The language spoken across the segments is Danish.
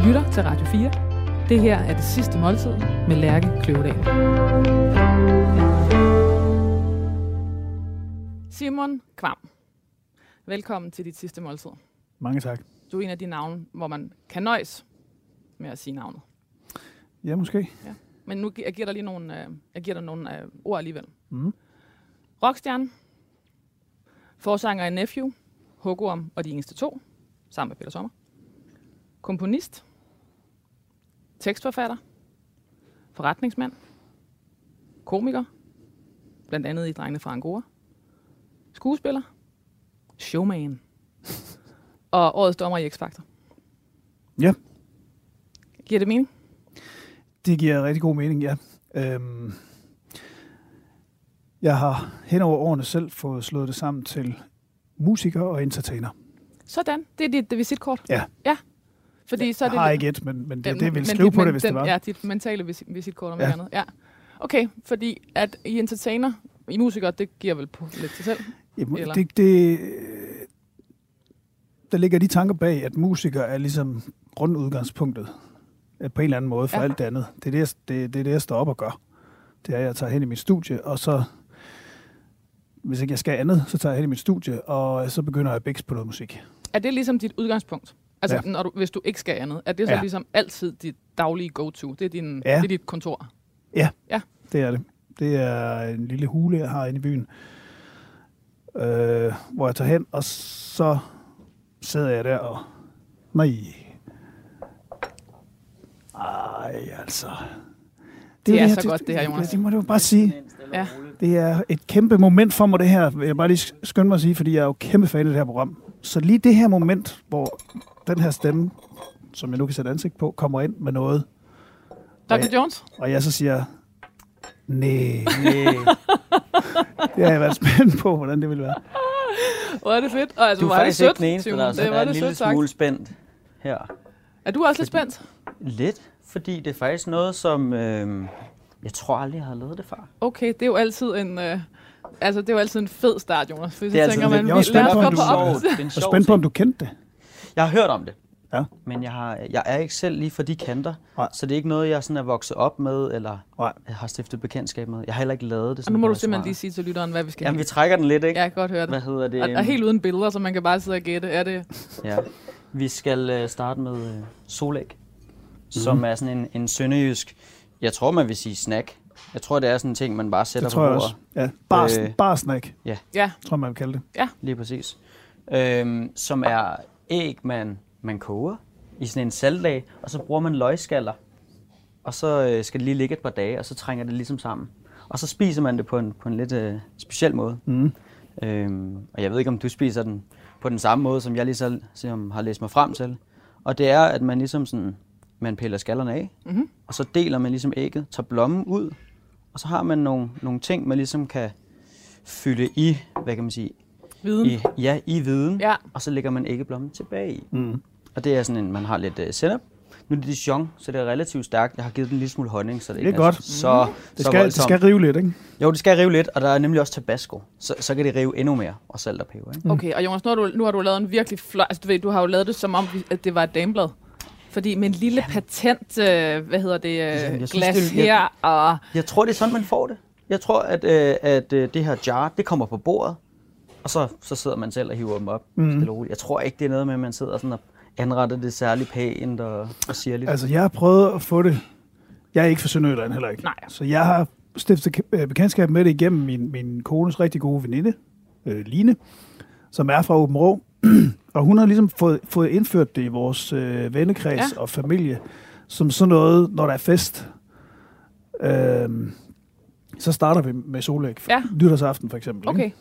Du lytter til Radio 4. Det her er det sidste måltid med Lærke Kløvedal. Simon Kvam, velkommen til dit sidste måltid. Mange tak. Du er en af de navne, hvor man kan nøjes med at sige navnet. Ja, måske. Ja. Men nu gi- jeg giver dig lige nogle, øh, jeg giver dig nogle øh, ord alligevel. Mm. Rockstjerne, forsanger i Nephew, Hugorm og de eneste to, sammen med Peter Sommer. Komponist, tekstforfatter, forretningsmand, komiker, blandt andet i Drengene fra Angora, skuespiller, showman og årets dommer i X-Factor. Ja. Giver det mening? Det giver rigtig god mening, ja. Øhm, jeg har hen over årene selv fået slået det sammen til musiker og entertainer. Sådan, det er dit visitkort. Ja. Ja, fordi så er jeg det... har ikke et, men, men det er det, jeg vil skrive dit på det, hvis den, det var. Ja, dit mentale visi- visitkort om Ja. andet. Ja. Okay, fordi at I entertainer, I musikere, det giver vel på lidt til selv. Jamen, eller? det, det, der ligger de tanker bag, at musikere er ligesom grundudgangspunktet øh, på en eller anden måde for Ja. ja. alt det andet. Det er det, jeg, det, det er det, jeg står op og gør. Det er, at jeg tager hen i mit studie, og så, hvis ikke jeg skal andet, så tager jeg hen i mit studie, og så begynder jeg at bækse på noget musik. Er det ligesom dit udgangspunkt? Altså, Ja. ja. når du, hvis du ikke skal andet, er det så ja. Ja. ligesom altid dit daglige go-to? Det er, din, Ja. det er dit kontor? Det er det. Det er en lille hule, jeg har inde i byen, øh, hvor jeg tager hen, og så sidder jeg der og... Nej. Ej, altså. Det er her, så godt, det her, Jonas. Det, det må du jo bare sige. Ja. Det er et kæmpe moment for mig, det her. Vil jeg bare lige skynde mig at sige, fordi jeg er jo kæmpe fan af det her program. Så lige det her moment, hvor den her stemme, som jeg nu kan sætte ansigt på, kommer ind med noget, Dr. Ja. Jones? og jeg så siger, nej, det har jeg været spændt på, hvordan det ville være. Hvor er det fedt. Og altså, Du er er det sødt, ikke den eneste, der det sådan var er en det lille sødt sagt. smule spændt her. Er du også lidt spændt? Lidt, fordi det er faktisk noget, som øh, jeg tror aldrig, jeg har lavet det før. Okay, det er jo altid en... Øh, altså, det er jo altid en fed start, Jonas. For Det så er altid tænker man, Jeg var vi- spændt på, om du- op. er er spændt på, om du kendte det. Jeg har hørt om det. Ja. Men jeg, har, jeg er ikke selv lige for de kanter, Nej. så det er ikke noget, jeg sådan er vokset op med, eller Nej. har stiftet bekendtskab med. Jeg har heller ikke lavet det. Og sådan nu må du simpelthen lige sige til lytteren, hvad vi skal Jamen, vi trækker den lidt, ikke? Ja, jeg kan godt høre det. Hvad hedder det? Og, og helt uden billeder, så man kan bare sidde og gætte. Er det... Ja. Vi skal øh, starte med øh, solæg, mm. som er sådan en, en sønderjysk, jeg tror man vil sige snack. Jeg tror, det er sådan en ting, man bare sætter Det tror på jeg bordet. også. Ja, bar, Øh. øh, bar snack, Ja, tror jeg, man vil kalde det. Lige præcis. Øhm, som er æg, man, man koger i sådan en saltlag, og så bruger man løgskaller. Og så øh, skal det lige ligge et par dage, og så trænger det ligesom sammen. Og så spiser man det på en, på en lidt øh, speciel måde. Mm. Øhm, og jeg ved ikke, om du spiser den på den samme måde, som jeg ligesom, ligesom har læst mig frem til. Og det er, at man ligesom sådan, man piller skallerne af, Mhm. og så deler man ligesom ægget, tager blommen ud, og så har man nogle, nogle ting, man ligesom kan fylde i, hvad kan man sige, viden. i, ja, i viden, Ja. og så lægger man æggeblommen tilbage i. Mm. Og det er sådan en, man har lidt uh, sennep. Nu er det Dijon, så det er relativt stærkt. Jeg har givet den en lille smule honning, så det, Det er ikke godt. så, så, Det så skal, det voldsomt. skal rive lidt, ikke? Jo, det skal rive lidt, og der er nemlig også tabasco. Så, så kan det rive endnu mere, og salt og peber. Ikke? Okay, og Jonas, nu har, du, nu har du lavet en virkelig flot... Altså, du ved, du har jo lavet det, som om at det var et dameblad. Fordi med en lille patent, øh, hvad hedder det, øh, jeg synes, glas det er- her, og... Jeg tror, det er sådan, man får det. Jeg tror, at, øh, at øh, det her jar, det kommer på bordet, og så, så sidder man selv og hiver dem op. Mm. Jeg tror ikke, det er noget med, at man sidder sådan og anretter det særlig pænt og, og siger lidt. Altså, jeg har prøvet at få det. Jeg er ikke fra Sønderjylland heller ikke. Nej. Så jeg har stiftet øh, bekendtskab med det igennem min, min kones rigtig gode veninde, øh, Line, som er fra Åben Rå. og hun har ligesom fået, fået indført det i vores øh, vennekreds Ja. og familie, som sådan noget, når der er fest. Øh, så starter vi med solæg. Ja. Nytårsaften for eksempel. Okay, Ikke?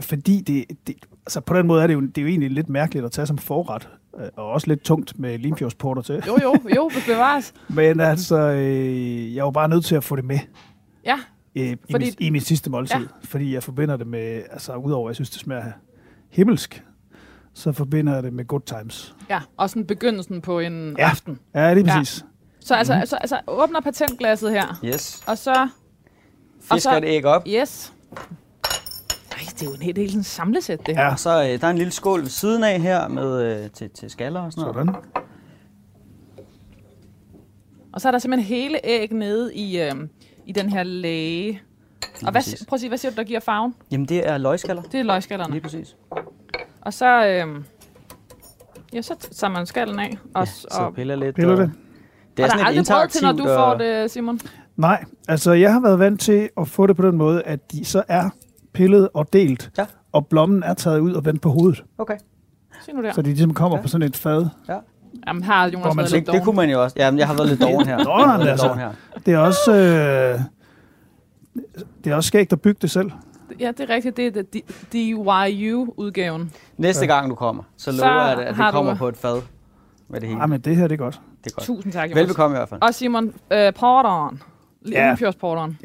Fordi det, det, altså på den måde er det, jo, det er jo egentlig lidt mærkeligt at tage som forret. øh, Og også lidt tungt med limfjordsporter til. jo jo, jo, bevares. Men altså, øh, jeg var bare nødt til at få det med Ja, øh, i, Fordi- mit, i mit sidste måltid. Ja. Fordi jeg forbinder det med, altså udover at jeg synes, det smager himmelsk, så forbinder jeg det med good times. ja. Og sådan begyndelsen på en Ja. aften. Ja, det er Ja. præcis. Så altså, Mhm. altså, altså åbner patentglasset her, Yes. og så... Fisker så- et æg op. Yes. Ej, det er jo en helt, helt samlesæt, det her. Ja, Og så øh, der er en lille skål ved siden af her med øh, til, til skaller og sådan noget. sådan. Og så er der simpelthen hele æg nede i, øh, i den her læge. Og hvad, præcis. prøv at sige, hvad siger du, der giver farven? Jamen, det er løgskaller. Det er løgskallerne. Lige præcis. Og så, øh, ja, så tager man skallen af. Og, Ja, ja, så og, piller lidt. Piller og- det? Det er og der er sådan aldrig brød til, når du interaktivt. får og- det, Simon. Nej, altså jeg har været vant til at få det på den måde, at de så er pillet og delt, Ja. og blommen er taget ud og vendt på hovedet. Okay. Se nu der. Så de ligesom kommer Ja. på sådan et fad. Jamen, her har Hvor Jonas man været lidt Det, det kunne man jo også. Jamen, jeg har været lidt doven her. Nå, jamen, altså. doven her. Det er også, øh, det er også skægt at bygge det selv. Ja, det er rigtigt. Det er DYU-udgaven. Næste Ja. gang du kommer, så lover jeg, at, at har det du- kommer på et fad med det hele. Ja, men det her det er godt. Det er godt. Tusind tak, Jonas. Velbekomme i hvert fald. Og Simon, øh, porteren. Ja. Limfjordsporteren.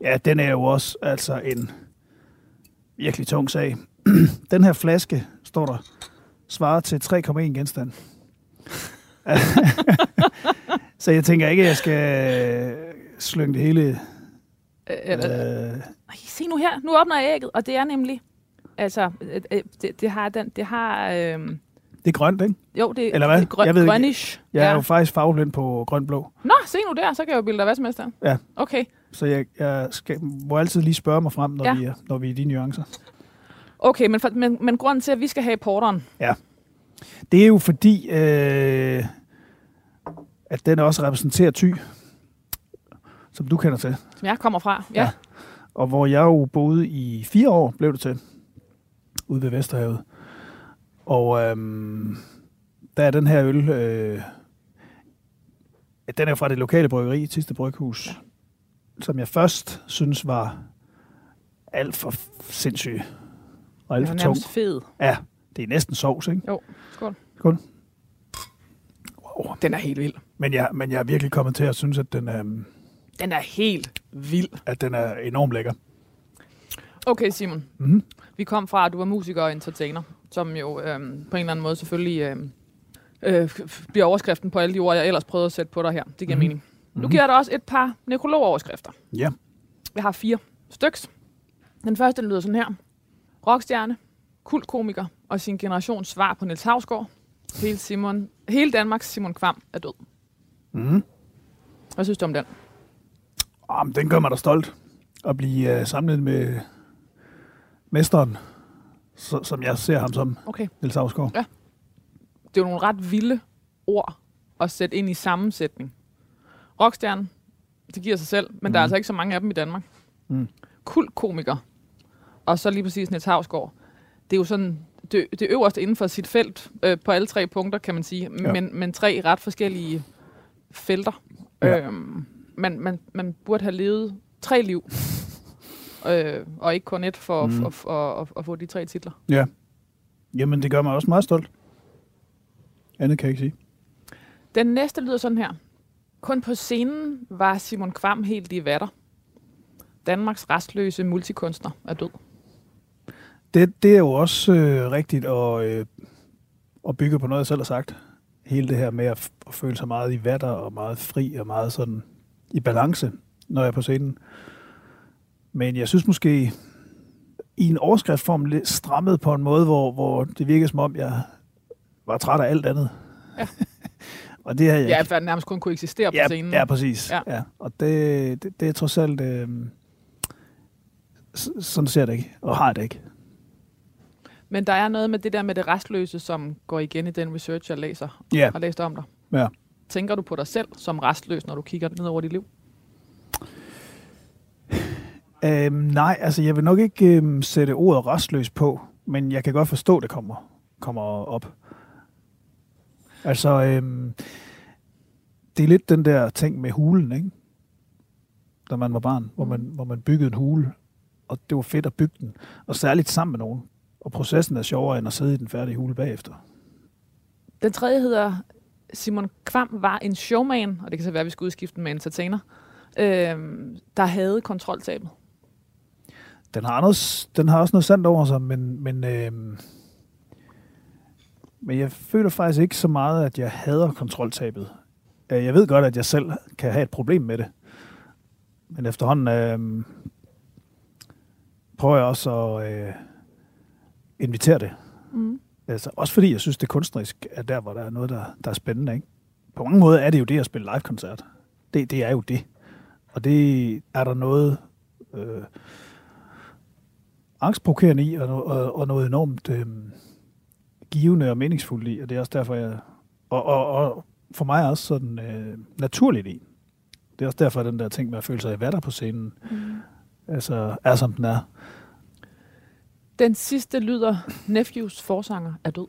Ja, den er jo også altså en virkelig tung sag. den her flaske, står der, svarer til 3,1 genstand. Så jeg tænker ikke, at jeg skal slynge det hele... Øh, øh, Øh, se nu her. Nu åbner jeg ægget, og det er nemlig... Altså, øh, øh, det, det har... Den, det har øh, det er grønt, ikke? jo, det, Eller hvad? det er grøn, Jeg ved ikke. grønnish. Jeg er ja. jo faktisk farveblind på grøn-blå. Nå, se nu der, så kan jeg jo bilde dig hvad som helst der. Ja. Okay. Så jeg, jeg skal, må altid lige spørge mig frem, når, Ja. vi, er, når vi er i de nuancer. Okay, men, for, men, men grunden til, at vi skal have porteren, Det er jo fordi, øh, at den også repræsenterer Thy, som du kender til. som jeg kommer fra, ja, Ja. Og hvor jeg jo boede i fire år, blev det til, ude ved Vesterhavet. Og øhm, der er den her øl, øh, den er fra det lokale bryggeri, Tiste Bryghus, ja. som jeg først synes var alt for sindssyg og alt for er tung. fed. Ja, det er næsten sovs, ikke? Jo, skål. Skål. Wow. Den er helt vild. Men jeg, men jeg er virkelig kommet til at synes, at den, øhm, Den er helt vild. at den er enormt lækker. Okay, Simon. Mhm. Vi kom fra, at du var musiker og entertainer, som jo øhm, på en eller anden måde selvfølgelig øhm, øh, f- bliver overskriften på alle de ord, jeg ellers prøvede at sætte på dig her. Det giver Mhm. mening. Nu giver jeg dig også et par nekrologoverskrifter. Ja. Jeg har fire styks. Den første lyder sådan her. Rockstjerne, kultkomiker og sin generations svar på Niels Havsgaard. Hele, Simon, hele Danmarks Simon Kvam er død. Mm. Hvad synes du om den? Jamen, den gør mig da stolt at blive uh, samlet med mesteren, så, som jeg ser ham som, Okay. Niels Havsgaard. Det er jo nogle ret vilde ord at sætte ind i sammensætning. Rockstjerne, det giver sig selv, men mm. der er Mhm. altså ikke så mange af dem i Danmark. Mm. Kultkomiker, og så lige præcis Niels Havsgaard. Det er jo sådan det, det øverste inden for sit felt øh, på alle tre punkter, kan man sige. Ja. Men, men tre ret forskellige felter. Ja. Øhm, man, man, man burde have levet tre liv, øh, og ikke kun et for, Mm. for, for, for at, at få de tre titler. Ja. Jamen, det gør mig også meget stolt. Andet kan jeg ikke sige. Den næste lyder sådan her. Kun på scenen var Simon Kvam helt i vatter. Danmarks restløse multikunstner er død. Det, det er jo også øh, rigtigt at, øh, at bygge på noget, jeg selv har sagt. Hele det her med at, at føle sig meget i vatter og meget fri og meget sådan i balance, når jeg er på scenen. Men jeg synes måske i en overskriftform lidt strammet på en måde, hvor, hvor det virker som om, jeg var træt af alt andet. Ja. og det har jeg Ja, ikke. for nærmest kun kunne eksistere på Ja, scenen. ja, præcis. Ja. Ja. Ja. Og det, det, det er trods alt... Øh, sådan ser det ikke, og har det ikke. Men der er noget med det der med det restløse, som går igen i den research, jeg læser Ja, har læst om dig. ja. Tænker du på dig selv som restløs, når du kigger ned over dit liv? Øhm, nej, altså jeg vil nok ikke øhm, sætte ordet restløs på, men jeg kan godt forstå, at det kommer, kommer op. Altså, øhm, det er lidt den der ting med hulen, ikke? Da man var barn, hvor man, hvor man byggede en hule, og det var fedt at bygge den, og særligt sammen med nogen. Og processen er sjovere, end at sidde i den færdige hule bagefter. Den tredje hedder, Simon Kvam var en showman, og det kan så være, at vi skal udskifte med entertainer, øhm, der havde kontroltabet. Den har, noget, den har også noget sandt over sig, men, men, øhm, men jeg føler faktisk ikke så meget, at jeg hader kontroltabet. Øh, Jeg ved godt, at jeg selv kan have et problem med det. Men efterhånden øhm, prøver jeg også at øh, invitere det. Mm. Altså, også fordi jeg synes, det kunstnerisk er der, hvor der er noget, der, der er spændende. Ikke? på mange måder er det jo det at spille live-koncert. Det, det er jo det. Og det er der noget øh, angstprovokerende i, og, no, og, og noget enormt øh, givende og meningsfuldt i, og det er også derfor, jeg... Og, og, og for mig også sådan øh, naturligt i. Det er også derfor, at den der ting med at føle sig i vatter på scenen, mm. altså er som den er. Den sidste lyder, Nephews forsanger er død.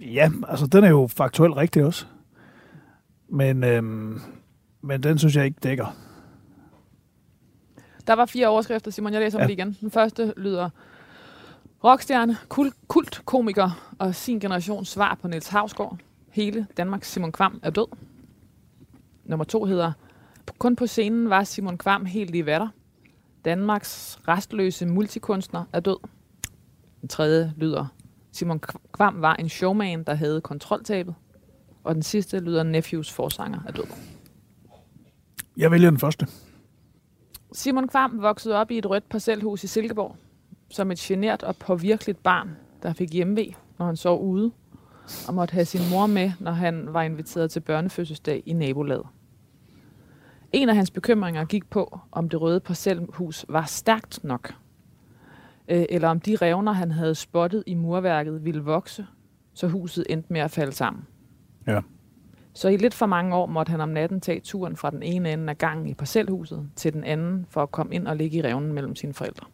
Ja, altså den er jo faktuelt rigtig også. Men, øhm, men den synes jeg ikke dækker. Der var fire overskrifter, Simon. Jeg læser ja. dem igen. Den første lyder, rockstjerne, kult, kult komiker og sin generations svar på Niels Havsgaard. Hele Danmarks Simon Kvam er død. Nummer to hedder, kun på scenen var Simon Kvam helt i vatter. Danmarks restløse multikunstner er død. Den tredje lyder, Simon Kvam var en showman, der havde kontroltabet. Og den sidste lyder, Nephews forsanger er død. Jeg vælger den første. Simon Kvam voksede op i et rødt parcelhus i Silkeborg, som et genert og påvirkeligt barn, der fik hjemve, når han sov ude, og måtte have sin mor med, når han var inviteret til børnefødselsdag i nabolaget. En af hans bekymringer gik på, om det røde parcelhus var stærkt nok, øh, eller om de revner, han havde spottet i murværket, ville vokse, så huset endte med at falde sammen. Ja. Så i lidt for mange år måtte han om natten tage turen fra den ene ende af gangen i parcelhuset til den anden for at komme ind og ligge i revnen mellem sine forældre.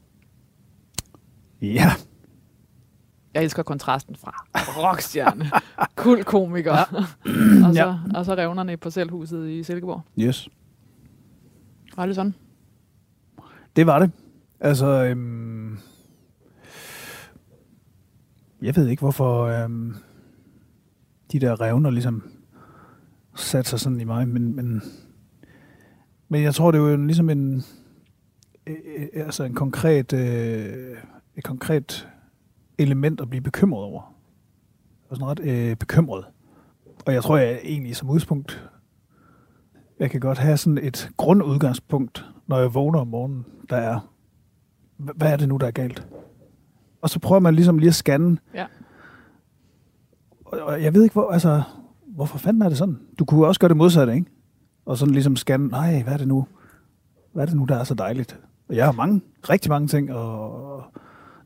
Ja. Jeg elsker kontrasten fra rockstjerne, kul komiker, og, så, ja. og så revnerne i parcelhuset i Silkeborg. Yes. Var det sådan? Det var det. Altså, øhm, jeg ved ikke, hvorfor øhm, de der revner ligesom satte sig sådan i mig, men, men, men jeg tror, det er jo ligesom en, øh, øh altså en konkret, øh, et konkret element at blive bekymret over. Og sådan ret øh, bekymret. Og jeg tror, jeg egentlig som udgangspunkt, jeg kan godt have sådan et grundudgangspunkt, når jeg vågner om morgenen, der er, hvad er det nu, der er galt? Og så prøver man ligesom lige at scanne. Ja. Og, og jeg ved ikke, hvor, altså, hvorfor fanden er det sådan? Du kunne også gøre det modsatte, ikke? Og sådan ligesom scanne, nej, hvad er det nu? Hvad er det nu, der er så dejligt? Og jeg har mange, rigtig mange ting, og,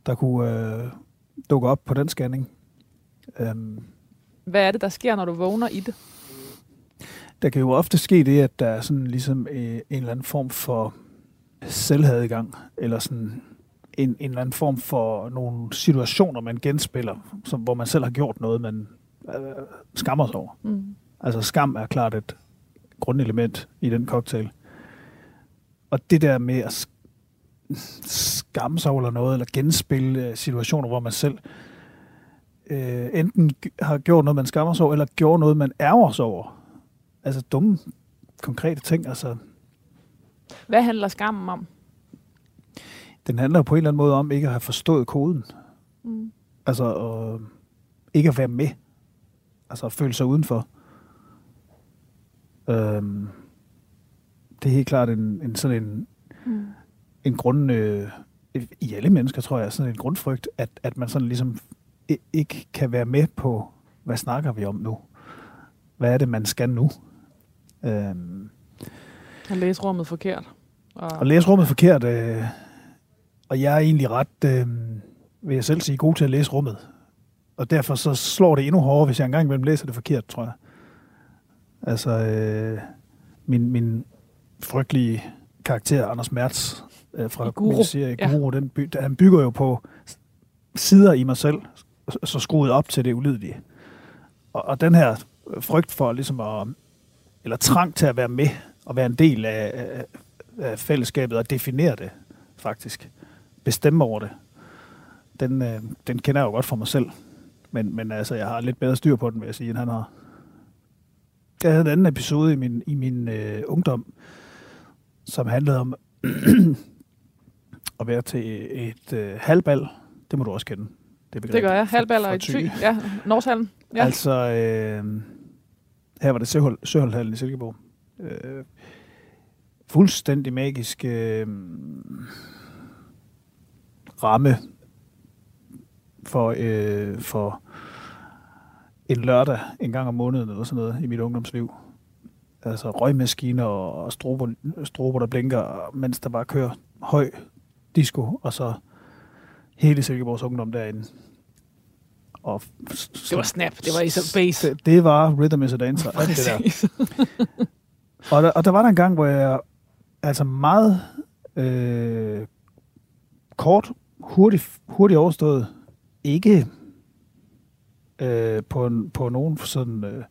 der kunne øh, dukke op på den scanning. Um, hvad er det, der sker, når du vågner i det? Der kan jo ofte ske det, at der er sådan ligesom øh, en eller anden form for selvhadegang, eller sådan en, en eller anden form for nogle situationer, man genspiller, som, hvor man selv har gjort noget, man øh, skammer sig over. Mm. Altså skam er klart et grundelement i den cocktail. Og det der med at skamme sig over noget, eller genspille øh, situationer, hvor man selv øh, enten har gjort noget, man skammer sig over, eller gjort noget, man ærger sig over. Altså dumme, konkrete ting. Altså. Hvad handler skammen om? Den handler på en eller anden måde om ikke at have forstået koden. Mm. Altså at, ikke at være med. Altså at føle sig udenfor. Øhm, det er helt klart en, en sådan en, mm. en grund, øh, i alle mennesker, tror jeg, sådan en grundfrygt, at, at man sådan ligesom ikke kan være med på, hvad snakker vi om nu? Hvad er det, man skal nu? Øhm, at læse rummet forkert. Og, og læse rummet forkert. Øh, og jeg er egentlig ret, øh, vil jeg selv sige, god til at læse rummet. Og derfor så slår det endnu hårdere, hvis jeg engang imellem læser det forkert, tror jeg. Altså, øh, min, min frygtelige karakter, Anders Mertz, øh, fra Guru. min serie Guru, ja. den by, han bygger jo på sider i mig selv, så skruet op til det ulydelige. Og, og den her frygt for ligesom at, eller trang til at være med, og være en del af, af, af fællesskabet, og definere det, faktisk. Bestemme over det. Den, øh, den kender jeg jo godt for mig selv. Men, men altså, jeg har lidt bedre styr på den, vil jeg sige, end han har. Jeg havde en anden episode i min, i min øh, ungdom, som handlede om at være til et øh, halvbal. Det må du også kende. Det, det gør jeg. Halvbal og i Thy. Ja, Norshallen. Ja. Altså, øh, her var det Søhold, Søholdhallen i Silkeborg. Øh, fuldstændig magisk øh, ramme for, øh, for en lørdag en gang om måneden eller sådan noget i mit ungdomsliv. Altså røgmaskiner og strober, strober der blinker, mens der bare kører høj disco, og så hele Silkeborgs ungdom derinde. Og Det var snap, det var of Base. det, det var Rhythm is a Dancer, alt det der. Og der, og der var der en gang, hvor jeg altså meget øh, kort, hurtigt, hurtigt overstået, ikke øh, på, en, på nogen sådan øh,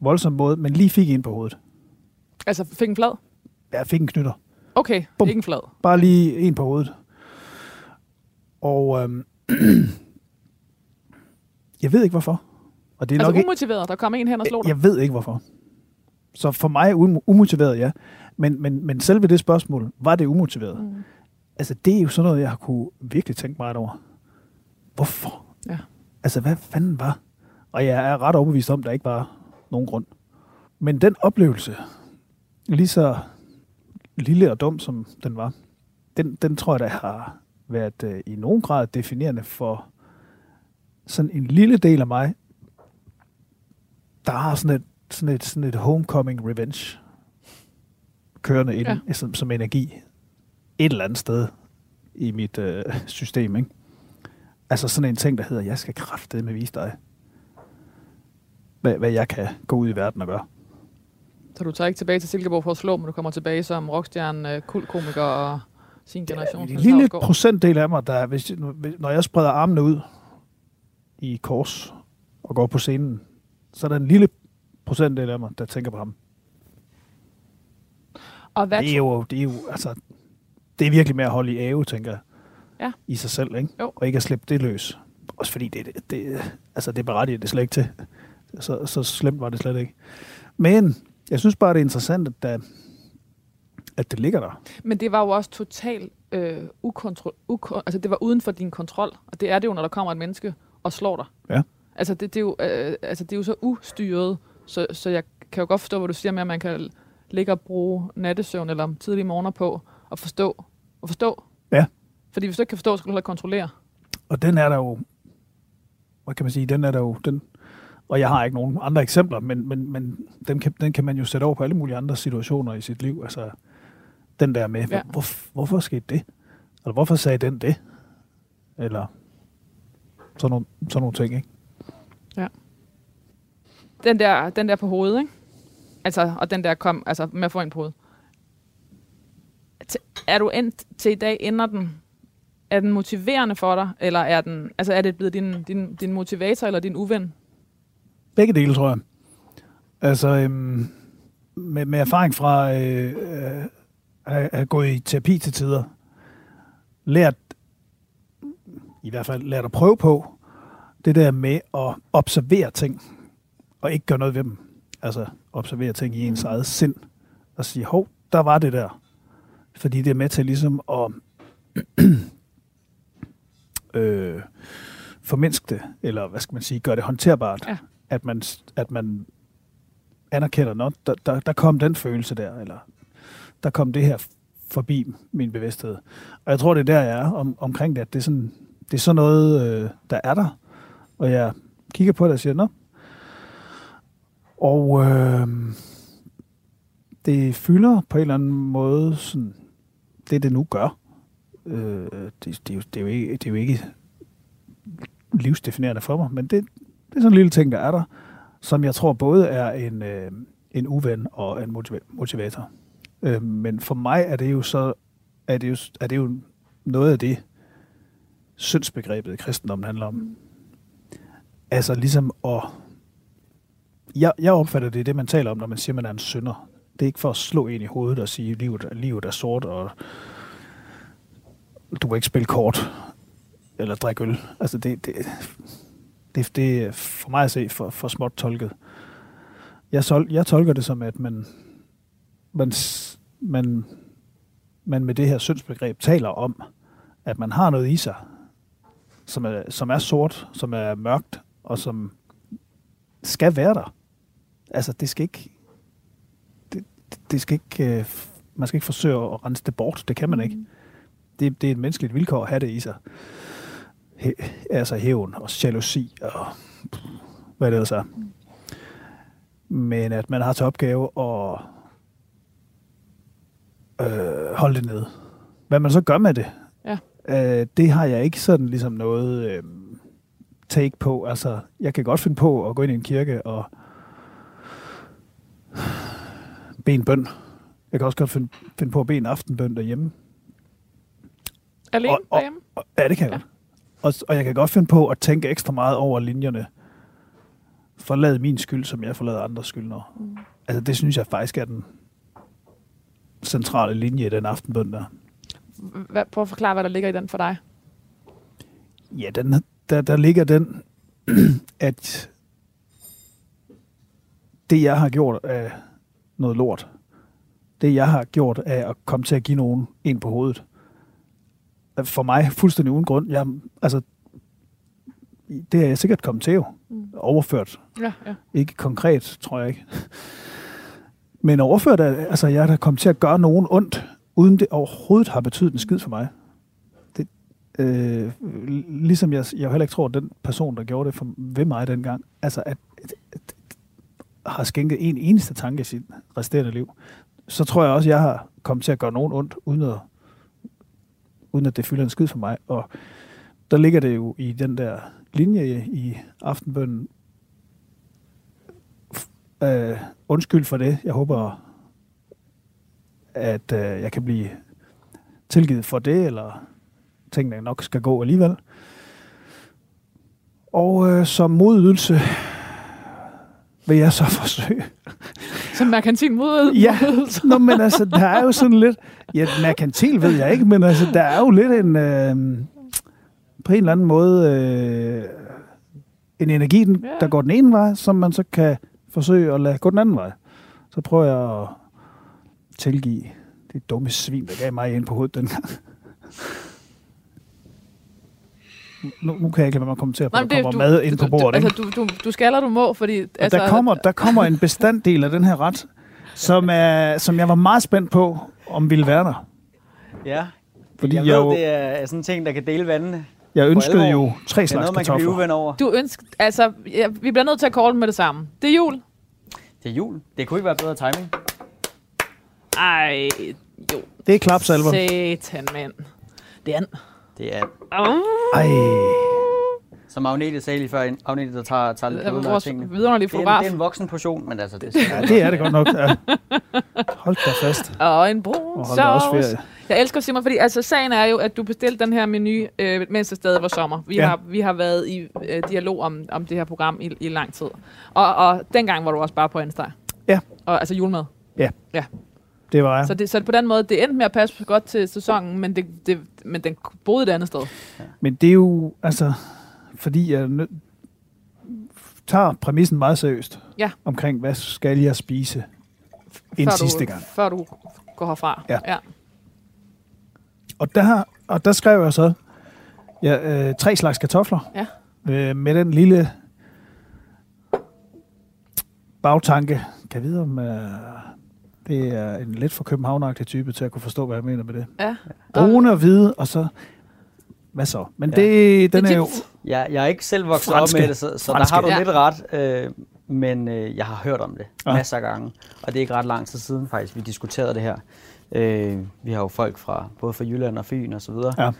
voldsom måde, men lige fik en på hovedet. Altså, fik en flad? Jeg fik en knytter. Okay, Bum. ikke en flad. Bare lige en på hovedet. Og øhm, jeg ved ikke hvorfor. Og det er Altså nok umotiveret, der kom en hen og slog dig. jeg ved ikke hvorfor. Så for mig um- umotiveret, ja. Men, men, men selve det spørgsmål, var det umotiveret? Mm. Altså, det er jo sådan noget, jeg har kunne virkelig tænke meget over. Hvorfor? Ja. Altså, hvad fanden var? Og jeg er ret overbevist om, at der ikke var nogen grund. Men den oplevelse, lige så lille og dum, som den var, den, den tror jeg, der har været øh, i nogen grad definerende for sådan en lille del af mig, der har sådan et, sådan et, sådan et homecoming revenge kørende ind, ja. som, som energi et eller andet sted i mit øh, system. Ikke? Altså sådan en ting, der hedder, jeg skal kraftedeme vise dig, hvad, hvad jeg kan gå ud i verden og gøre. Så du tager ikke tilbage til Silkeborg for at slå, men du kommer tilbage som rockstjerne, øh, kultkomiker og sin generation. En lille procentdel af mig, der, hvis, når jeg spreder armene ud i kors og går på scenen, så er der en lille procentdel af mig, der tænker på ham. Og hvad Det er jo, det er jo altså, det er virkelig med at holde i ave, tænker jeg. Ja. I sig selv, ikke? Jo. Og ikke at slippe det løs. Også fordi det, det, det altså det berettiger det slet ikke til. Så, så slemt var det slet ikke. Men jeg synes bare, det er interessant, at, der, at det ligger der. Men det var jo også totalt øh, ukontro- uko- altså det var uden for din kontrol. Og det er det jo, når der kommer et menneske og slår dig. Ja. Altså det, det, er, jo, øh, altså det er jo så ustyret, så, så jeg kan jo godt forstå, hvad du siger med, at man kan ligge og bruge nattesøvn eller om tidlige morgener på og forstå. Og forstå. Ja. Fordi hvis du ikke kan forstå, så skal du heller kontrollere. Og den er der jo, hvad kan man sige, den er der jo, den, og jeg har ikke nogen andre eksempler, men, men, men den, kan, den kan man jo sætte over på alle mulige andre situationer i sit liv. Altså den der med, ja. hvor, hvorfor skete det? Eller hvorfor sagde den det? Eller sådan nogle, sådan nogle ting, ikke? Den der, den der på hovedet, ikke? Altså, og den der kom, altså med at få en på hovedet. Er du endt til i dag, ender den, er den motiverende for dig, eller er den, altså er det blevet din, din, din motivator eller din uven? Begge dele, tror jeg. Altså, øhm, med, med erfaring fra øh, øh, at have gået i terapi til tider, lært, i hvert fald lært at prøve på, det der med at observere ting, og ikke gøre noget ved dem. Altså, observere ting i ens eget sind, og sige, hov, der var det der. Fordi det er med til ligesom at øh, formindske det, eller hvad skal man sige, gøre det håndterbart. Ja. At, man, at man anerkender, at der, der, der kom den følelse der, eller der kom det her forbi min bevidsthed. Og jeg tror, det er der, jeg er om, omkring det, at det er sådan, det er sådan noget, øh, der er der. Og jeg kigger på det og siger, nå. Og øh, det fylder på en eller anden måde sådan, det, det nu gør. Øh, det, det, er jo, det, er jo ikke, det er jo ikke livsdefinerende for mig, men det, det er sådan en lille ting, der er der, som jeg tror både er en, øh, en uven og en motiva- motivator. Øh, men for mig er det jo så er det jo, er det jo noget af det, syndsbegrebet i kristendommen handler om. Altså ligesom at... Jeg, jeg opfatter det, det man taler om, når man siger, man er en synder. Det er ikke for at slå en i hovedet og sige, livet, livet er sort, og du må ikke spille kort eller drikke øl. Altså det, det, det, det er for mig at se for, for småt tolket. Jeg, sol, jeg tolker det som, at man, man, man, man med det her syndsbegreb taler om, at man har noget i sig, som er, som er sort, som er mørkt, og som skal være der. Altså, det skal ikke... Det, det skal ikke... øh, Man skal ikke forsøge at rense det bort. Det kan man ikke. Det, det er et menneskeligt vilkår at have det i sig. He, altså hævn og jalousi og hvad det ellers er. Men at man har til opgave at øh, holde det nede. Hvad man så gør med det. Øh, det har jeg ikke sådan ligesom noget øh, take på. Altså, jeg kan godt finde på at gå ind i en kirke og bede en bøn. Jeg kan også godt finde, finde på at bede en aftenbøn derhjemme. Alene Og- og- derhjemme? Og- Ja, det kan jeg Ja. godt. Og, og jeg kan godt finde på at tænke ekstra meget over linjerne. Forlad min skyld, som jeg forlader andres skyld. Når. Mm. Altså, det synes jeg faktisk er den centrale linje i den aftenbøn der. Hvad, prøv at forklare, hvad der ligger i den for dig. Ja, den, der, der ligger den, at det, jeg har gjort, er noget lort. Det, jeg har gjort, er at komme til at give nogen en på hovedet. For mig fuldstændig uden grund. Jeg, altså, det er jeg sikkert kommet til jo. Mm. Overført. Ja, ja. Ikke konkret, tror jeg ikke. Men overført, er, altså jeg er da kommet til at gøre nogen ondt, uden det overhovedet har betydet en skid for mig. Det, øh, ligesom jeg, jeg heller ikke tror, at den person, der gjorde det for, ved mig dengang, altså at, at, at, har skænket en eneste tanke i sit resterende liv, så tror jeg også, at jeg har kommet til at gøre nogen ondt, uden at, uden at det fylder en skid for mig. Og der ligger det jo i den der linje i aftenbønnen, øh, undskyld for det. Jeg håber, at øh, jeg kan blive tilgivet for det, eller tingene nok skal gå alligevel. Og øh, som modydelse vil jeg så forsøge. Som merkantil mod. Ja, Nå, men altså, der er jo sådan lidt... Ja, merkantil ved jeg ikke, men altså, der er jo lidt en... Øh, på en eller anden måde... Øh, en energi, den, Ja. der går den ene vej, som man så kan forsøge at lade gå den anden vej. Så prøver jeg at tilgive det dumme svin, der gav mig ind på hovedet dengang. Nu, nu kan jeg ikke lade at kommentere på, at men der det, kommer du, mad ind på du- bordet. Du, ikke? altså, du, du, du skal eller du må, fordi... Og Altså, der, kommer, der kommer en bestanddel af den her ret, som, er, som jeg var meget spændt på, om ville være der. Ja, Fordi jeg, jeg ved, jo- det er sådan en ting, der kan dele vandene. Jeg ønskede jo tre Det er slags noget, man kan blive kartofler. over. Du ønsker... Altså, ja, vi bliver nødt til at call med det samme. Det er jul. Det er jul. Det kunne ikke være bedre timing. Ej, jo. Det er klapsalver. Satan, mand. Det er en... Det er, Ej, som Agnete sagde lige før, Agnete, der tager, tager lidt Det er blod af tingene. Det er, en, det er en voksen portion, men altså, det ja, det er det godt nok. Ja. Hold da fast. Og en brun Og sovs. Jeg elsker Simon, fordi altså, sagen er jo, at du bestilte den her menu, øh, mens det stadig var sommer. Vi, Ja. ja. har, vi har været i øh, dialog om, om det her program i, i lang tid. Og, og dengang var du også bare på Insta. Ja. Og, altså julemad. Det var jeg. Så, det, så på den måde, det endte med at passe godt til sæsonen, men, det, det, men den boede et andet sted. Men det er jo, altså, fordi jeg nø- tager præmissen meget seriøst. Ja. Omkring, hvad skal jeg spise en før sidste du, gang. Før du går herfra. Ja. ja. Og der, og der skrev jeg så ja, øh, tre slags kartofler. Ja. Øh, med den lille bagtanke. Kan jeg vide, om øh, det er en lidt for københavnagtig type til at kunne forstå, hvad jeg mener med det. ja. Brune og hvide, og så... Hvad så? Men Ja. det, den er jo... Legit. Jeg, er ikke selv vokset Franske. op med det, så, så der Franske. har du Ja. lidt ret. Øh, men øh, jeg har hørt om det Ja. ja. masser af gange. Og det er ikke ret lang tid siden faktisk, vi diskuterede det her. Øh, vi har jo folk fra både fra Jylland og Fyn og så videre. Ja.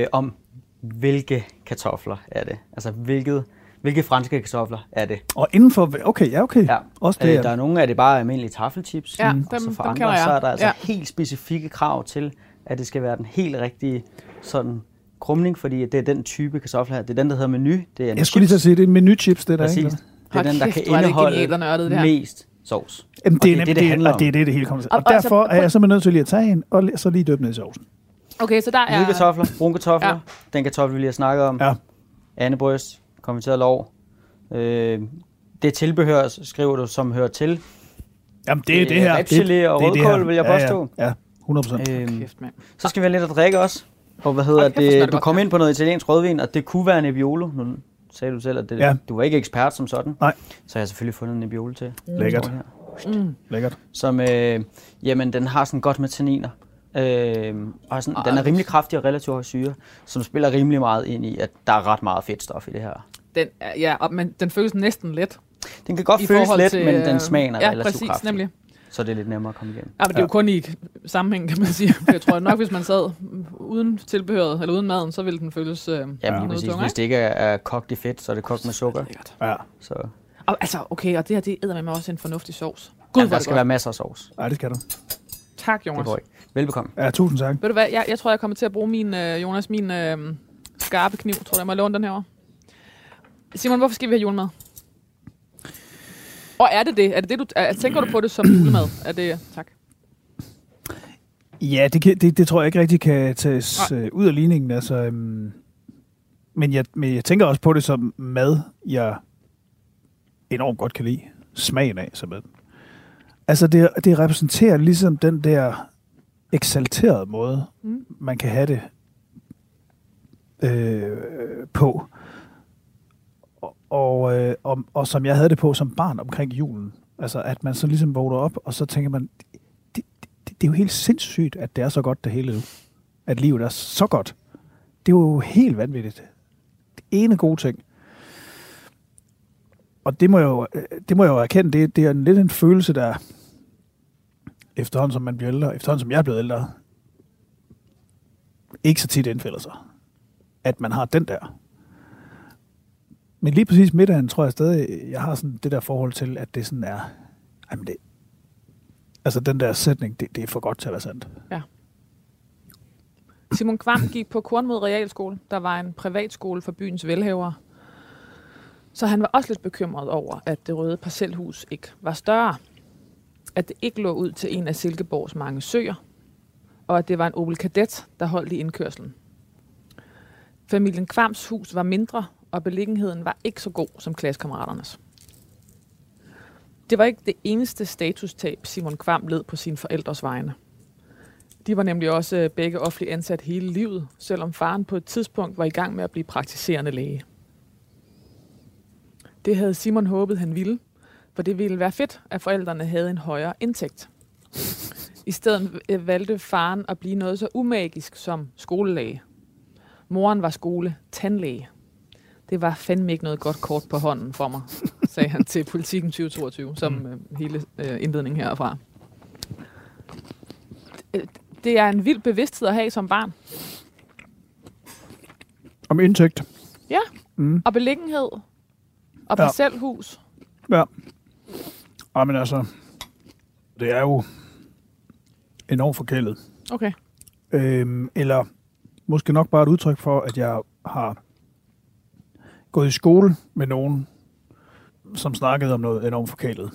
Øh, om hvilke kartofler er det? Altså hvilket, hvilke franske kartofler er det? Og inden for... Okay, ja, okay. Ja. Også det, Øh, der er nogle af det bare almindelige taffelchips. Ja, og dem- så for dem andre, så er der altså Ja. helt specifikke krav til, at det skal være den helt rigtige sådan krumning, fordi det er den type kartoffel her. Det er den, der hedder menu. Det er en Jeg skulle lige til at sige, det er en menuchips, det der, Præcis. ikke? Det er Hold den, der kæft, kan er det indeholde og nørdet, det her. mest sovs. Jamen, Og det, er det er nemt, det, det handler og det er om. det, det hele kommer til. Og- Og, og altså, derfor er prøv- jeg simpelthen nødt til lige at tage en, og så lige døbe ned i sovsen. Okay, så der er... Hvide kartofler, brune kartofler, Ja. ja. den kartoffel, vi lige har snakket om, Ja. andebryst, konverteret lov. Øh, det tilbehør, skriver du, som hører til. Jamen, det er Øh, det her. det, og det det rødkål, vil jeg påstå. Ja, ja, ja 100 procent. Øh, Kæft, mand. så skal vi have lidt at drikke også. Og hvad hedder smager det? Du kom ind på noget italiensk rødvin, og det kunne være Nebbiolo. Nu sagde du selv, at det, Ja. du var ikke ekspert som sådan. Nej. Så har jeg selvfølgelig fundet en Nebbiolo til. Lækkert. Mm. Lækkert. Som, øh, jamen, den har sådan godt med tanniner. Øh, og sådan, Ej, den er rimelig kraftig og relativt høj syre, som spiller rimelig meget ind i, at der er ret meget fedtstof i det her. Den er- ja, og, men den føles næsten let. Den kan godt føles let, til, men øh, den smagen er ja, relativt præcis, kraftig. nemlig. Så det er lidt nemmere at komme igennem. Ja, men det er jo kun i sammenhæng, kan man sige. For jeg tror nok, hvis man sad uden tilbehøret, eller uden maden, så ville den føles øh, Ja, Ja, ja noget præcis. tungere, Hvis det ikke er, er kogt i fedt, så er det kogt med sukker. Ja. Så Og, altså, okay, og det her, det æder med også en fornuftig sovs. Gud, ja, ja, der er det skal godt. være masser af sovs. Nej, det skal du. Tak, Det Jonas. går ikke. Velbekomme. Ja, tusind tak. Ved du hvad, jeg, jeg tror, jeg kommer til at bruge min, øh, Jonas, min øh, skarpe kniv. Tror du, jeg må låne den her Simon, hvorfor skal vi have julemad? Og er det det? Er det det du, er, tænker du på det som julemad? Er det, tak. Ja, det, kan, det, det tror jeg ikke rigtig kan tages øh, ud af ligningen. Altså, øhm, men, jeg, men jeg tænker også på det som mad, jeg enormt godt kan lide. Smagen af mad. Altså, det, det repræsenterer ligesom den der eksalterede måde, Mm. man kan have det øh, på. Og, og, øh, og, og som jeg havde det på som barn omkring julen. Altså, at man så ligesom vågner op, og så tænker man, det, det, det er jo helt sindssygt, at det er så godt det hele nu. At livet er så godt. Det er jo helt vanvittigt. Det ene gode ting. Og det må jeg jo, øh, det må jeg jo erkende, det, det er en, lidt en følelse, der efterhånden som man bliver ældre, efterhånden som jeg er blevet ældre, ikke så tit indfælder sig. At man har den der. Men lige præcis middagen tror jeg stadig, jeg har sådan det der forhold til, at det sådan er, jamen det, altså den der sætning, det, det er for godt til at være sandt. Ja. Simon Kvam gik på Kornmod Realskole, der var en privatskole for byens velhavere. Så han var også lidt bekymret over, at det røde parcelhus ikke var større. At det ikke lå ud til en af Silkeborgs mange søer. Og at det var en Opel Kadett, der holdt i indkørslen. Familien Kvams hus var mindre, og beliggenheden var ikke så god som klassekammeraternes. Det var ikke det eneste statustab, Simon Kvam led på sine forældres vegne. De var nemlig også øh, begge offentligt ansat hele livet, selvom faren på et tidspunkt var i gang med at blive praktiserende læge. Det havde Simon håbet, han ville, for det ville være fedt, at forældrene havde en højere indtægt. I stedet øh, valgte faren at blive noget så umagisk som skolelæge. Moren var skole tandlæge. Det var fandme ikke noget godt kort på hånden for mig, sagde han til Politiken 2022, som øh, hele øh, indledningen herfra. Det er en vild bevidsthed at have som barn. Om indtægt. Ja. Mm. Og beliggenhed. Og Ja. parcelhus. Ja. Ej, men altså, det er jo enormt forkælet. Okay. Øhm, eller måske nok bare et udtryk for, at jeg har gået i skole med nogen, som snakkede om noget enormt forkælet.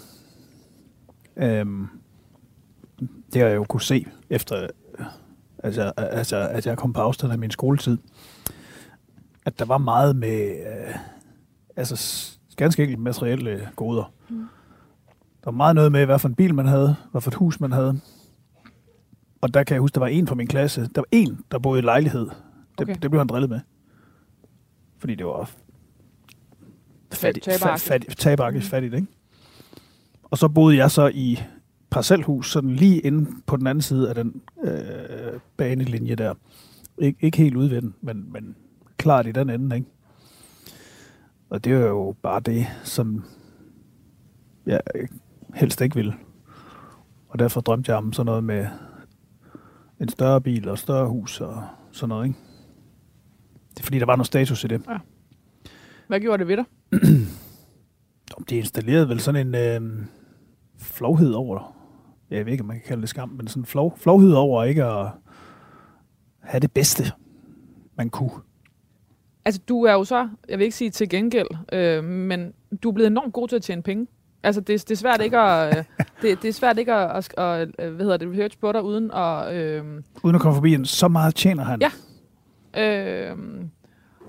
Øhm, det har jeg jo kunne se efter, altså, altså, at jeg kom på afstand af min skoletid. At der var meget med, øh, altså ganske enkelt materielle goder. Mm. Der var meget noget med, hvad for en bil man havde, hvad for et hus man havde. Og der kan jeg huske, der var en fra min klasse, der var en, der boede i lejlighed. Det, Okay. det blev han drillet med. Fordi det var fattigt, Taberagtigt. fattigt, taberagtigt Mhm. fattigt, ikke? Og så boede jeg så i parcelhus, sådan lige inde på den anden side af den øh, banelinje der. Ik- ikke helt ude ved den, men, men klart i den ende, ikke? Og det er jo bare det, som jeg helst ikke ville. Og derfor drømte jeg om sådan noget med en større bil og et større hus og sådan noget, ikke? Det er fordi, der var noget status i det. Hvad gjorde det ved dig? De installerede vel sådan en øh, flovhed over, jeg ved ikke, om man kan kalde det skam, men sådan en flov, flovhed over ikke at have det bedste, man kunne. Altså, du er jo så, jeg vil ikke sige til gengæld, øh, men du er blevet enormt god til at tjene penge. Altså, det, det er svært ikke at, øh, det, det er svært ikke at, at, at øh, hvad hedder det, research på dig, uden at, øh, Uden at komme forbi en, så meget tjener han. Ja. Øh,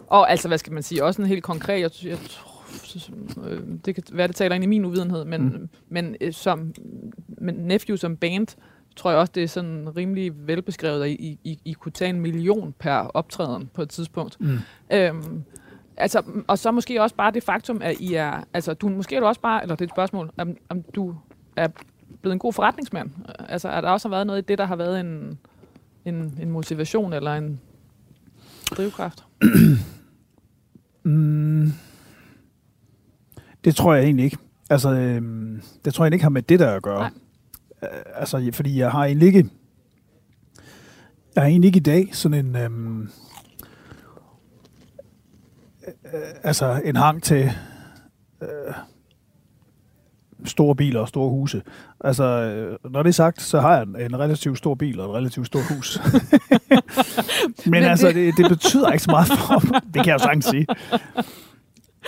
og altså, hvad skal man sige, også en helt konkret, jeg, jeg øh, det kan være, det taler ind i min uvidenhed, men, mm. men øh, som men Nephew som band, tror jeg også, det er sådan rimelig velbeskrevet, at I, I, I kunne tage en million per optræden på et tidspunkt. Mm. Øhm, altså, og så måske også bare det faktum, at I er, altså du, måske er du også bare, eller det er et spørgsmål, om, om du er blevet en god forretningsmand. Altså, er der også været noget i det, der har været en, en, en motivation eller en drivkraft? Mm. Det tror jeg egentlig ikke. Altså, øhm, det tror jeg ikke har med det der at gøre. Nej. Øh, altså, fordi jeg har egentlig ikke... Jeg har egentlig ikke i dag sådan en... Øh, altså, en hang til øh, store biler og store huse. Altså, øh, når det er sagt, så har jeg en, en relativt stor bil og et relativt stort hus. Men, Men altså, det- det, det betyder ikke så meget for mig. Det kan jeg jo sagtens sige.